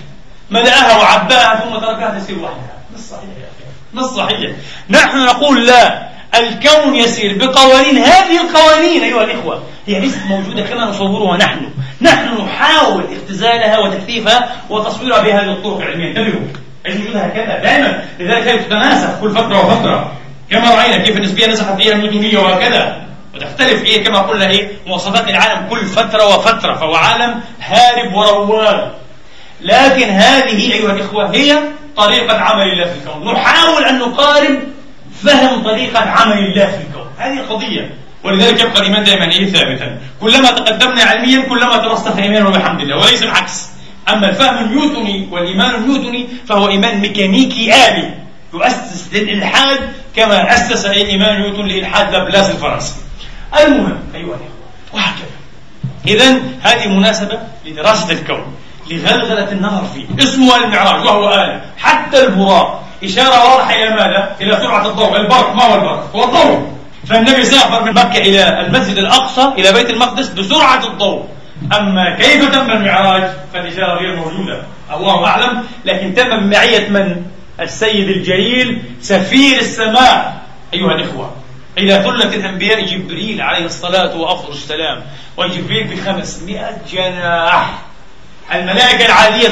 A: ملأها وعبأها ثم تركها تسير وحدها نص صحيح يا أخي. نص صحيح. نحن نقول لا. الكون يسير بقوانين هذه القوانين أيها الإخوة هي ليست موجودة كما نصورها نحن. نحن نحاول اختزالها وتكثيفها وتصويرها بهذه الطرق العلمية. انتبهوا أي وجودها كذا دائما. لذلك هي تتناسخ كل فترة وفترة؟ كما رأينا كيف النسبية نسخت فيها النيوتونية وهكذا. وتختلف إيه كما قلنا إيه مواصفات العالم كل فترة وفترة فهو عالم هارب ورواد لكن هذه أيها الإخوة هي طريقة عمل الله في الكون. نحاول أن نقارب فهم طريقة عمل الله في الكون. هذه قضية. ولذلك يبقى الإيمان دائما إيه ثابتا؟ كلما تقدمنا علميا كلما ترسخ إيماننا بحمد الله وليس العكس. أما الفهم النيوتني والإيمان النيوتني فهو إيمان ميكانيكي آلي. يؤسس للإلحاد كما أسس إيمان نيوتن لإلحاد لابلاس الفرنسي. المهم أيها الإخوة وهكذا. إذا هذه مناسبة لدراسة الكون لغلغلة النظر فيه. اسمه المعراج وهو آلة حتى البراق إشارة واضحة إلى ماذا؟ إلى سرعة الضوء البرق. ما هو البرق؟ هو الضوء. فالنبي سافر من مكة إلى المسجد الأقصى إلى بيت المقدس بسرعة الضوء. أما كيف تم المعراج؟ فالإشارة غير موجودة الله أعلم. لكن تم بمعية من؟ السيد الجليل سفير السماء. أيها الإخوة إلى ثلة الأنبياء جبريل عليه الصلاة وأفضل السلام وجبريل بخمسمائة جناح. الملائكة العادية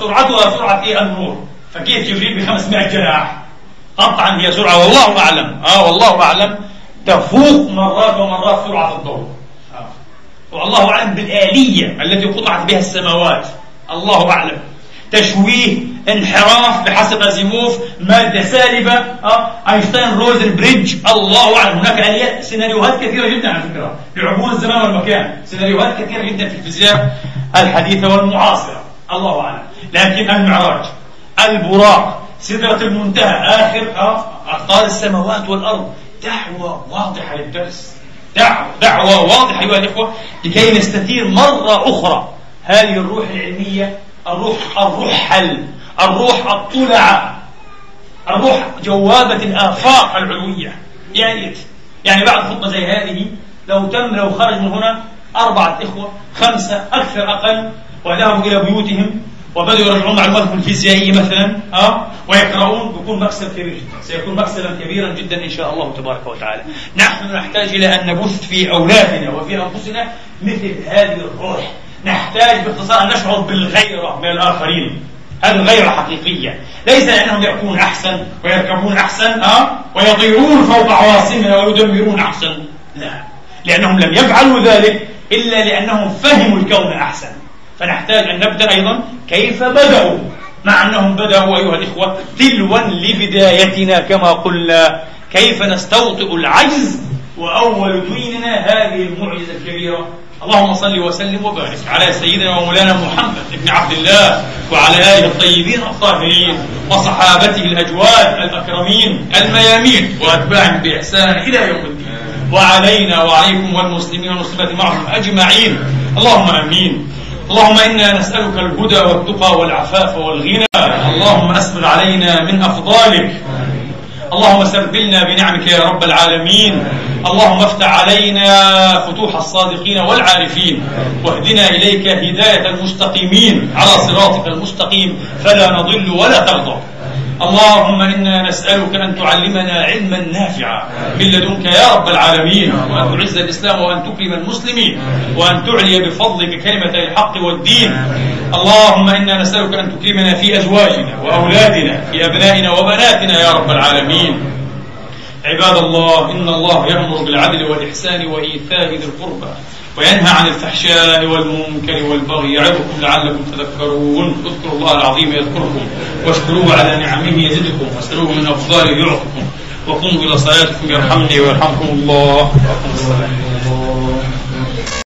A: سرعتها سرعة إيه؟ النور. فكيف جبريل ب 500 جناح؟ قطعا هي سرعة والله أعلم. آه والله أعلم. تفوق مرات ومرات سرعة الضوء. آه. والله أعلم بالآلية التي قطعت بها السماوات. الله أعلم. تشويه انحراف بحسب أزيموف مادة سالبة. أه؟ أينشتاين روزن بريدج. الله أعلم. هناك اليات سيناريوهات كثيرة جدا على فكرة. لعبور الزمان والمكان. سيناريوهات كثيرة جدا في الفيزياء الحديثة والمعاصرة. الله أعلم. لكن المعراج. البراق. سدرة المنتهى آخر أقطار السماوات والأرض. دعوة واضحة للدرس. دعوة دعوة واضحة أيها الإخوة لكي نستثير مرة أخرى هذه الروح العلمية الروح الرحل الروح الطلعة الروح جوابة الآفاق العلوية. يعني يعني بعد خطبة زي هذه لو تم لو خرج من هنا أربعة إخوة خمسة أكثر أقل وذهبوا إلى بيوتهم وبدأوا يرجعون معلوماتهم الفيزيائية مثلا أه ويقرؤون بيكون مكسب كبير جدا. سيكون مكسبا كبيرا جدا إن شاء الله تبارك وتعالى. نحن نحتاج إلى أن نبث في أولادنا وفي أنفسنا مثل هذه الروح. نحتاج باختصار أن نشعر بالغيرة من الآخرين. هذه الغيرة حقيقية. ليس لأنهم يأكلون أحسن ويركبون أحسن أه؟ ويطيرون فوق عواصمنا ويدمرون أحسن. لا. لأنهم لم يفعلوا ذلك إلا لأنهم فهموا الكون أحسن. فنحتاج أن نبدأ أيضا كيف بدأوا؟ مع أنهم بدأوا أيها الإخوة تلوا لبدايتنا كما قلنا. كيف نستوطئ العجز وأول ديننا هذه المعجزة الكبيرة؟ اللهم صل وسلم وبارك على سيدنا ومولانا محمد بن عبد الله وعلى آله الطيبين الطاهرين وصحابته الأجواد الأكرمين الميامين وأتباعهم بإحسان إلى يوم الدين. وعلينا وعليكم والمسلمين والمسلمات معهم أجمعين. اللهم آمين. اللهم إنا نسألك الهدى والتقى والعفاف والغنى. اللهم اسبغ علينا من أفضالك. اللهم سبلنا بنعمك يا رب العالمين. اللهم افتح علينا فتوح الصادقين والعارفين. واهدنا إليك هداية المستقيمين. على صراطك المستقيم. فلا نضل ولا تغضب اللهم إنا نسألك أن تعلمنا علما نافعا من لدنك يا رب العالمين وأن تعز الإسلام وأن تكرم المسلمين وأن تعلي بفضلك كلمة الحق والدين. اللهم إنا نسألك أن تكرمنا في أزواجنا وأولادنا في أبنائنا وبناتنا يا رب العالمين. عباد الله إن الله يأمر بالعدل والإحسان وإيتاء ذي القربى. وينهى عن الفحشاء والمنكر والبغي يعظكم لعلكم تذكرون. اذكروا الله العظيم يذكركم واشكروه على نعمه يزدكم واسألوه من أفضاله يعطكم وقوموا إلى صلاتكم يرحمني ويرحمكم الله.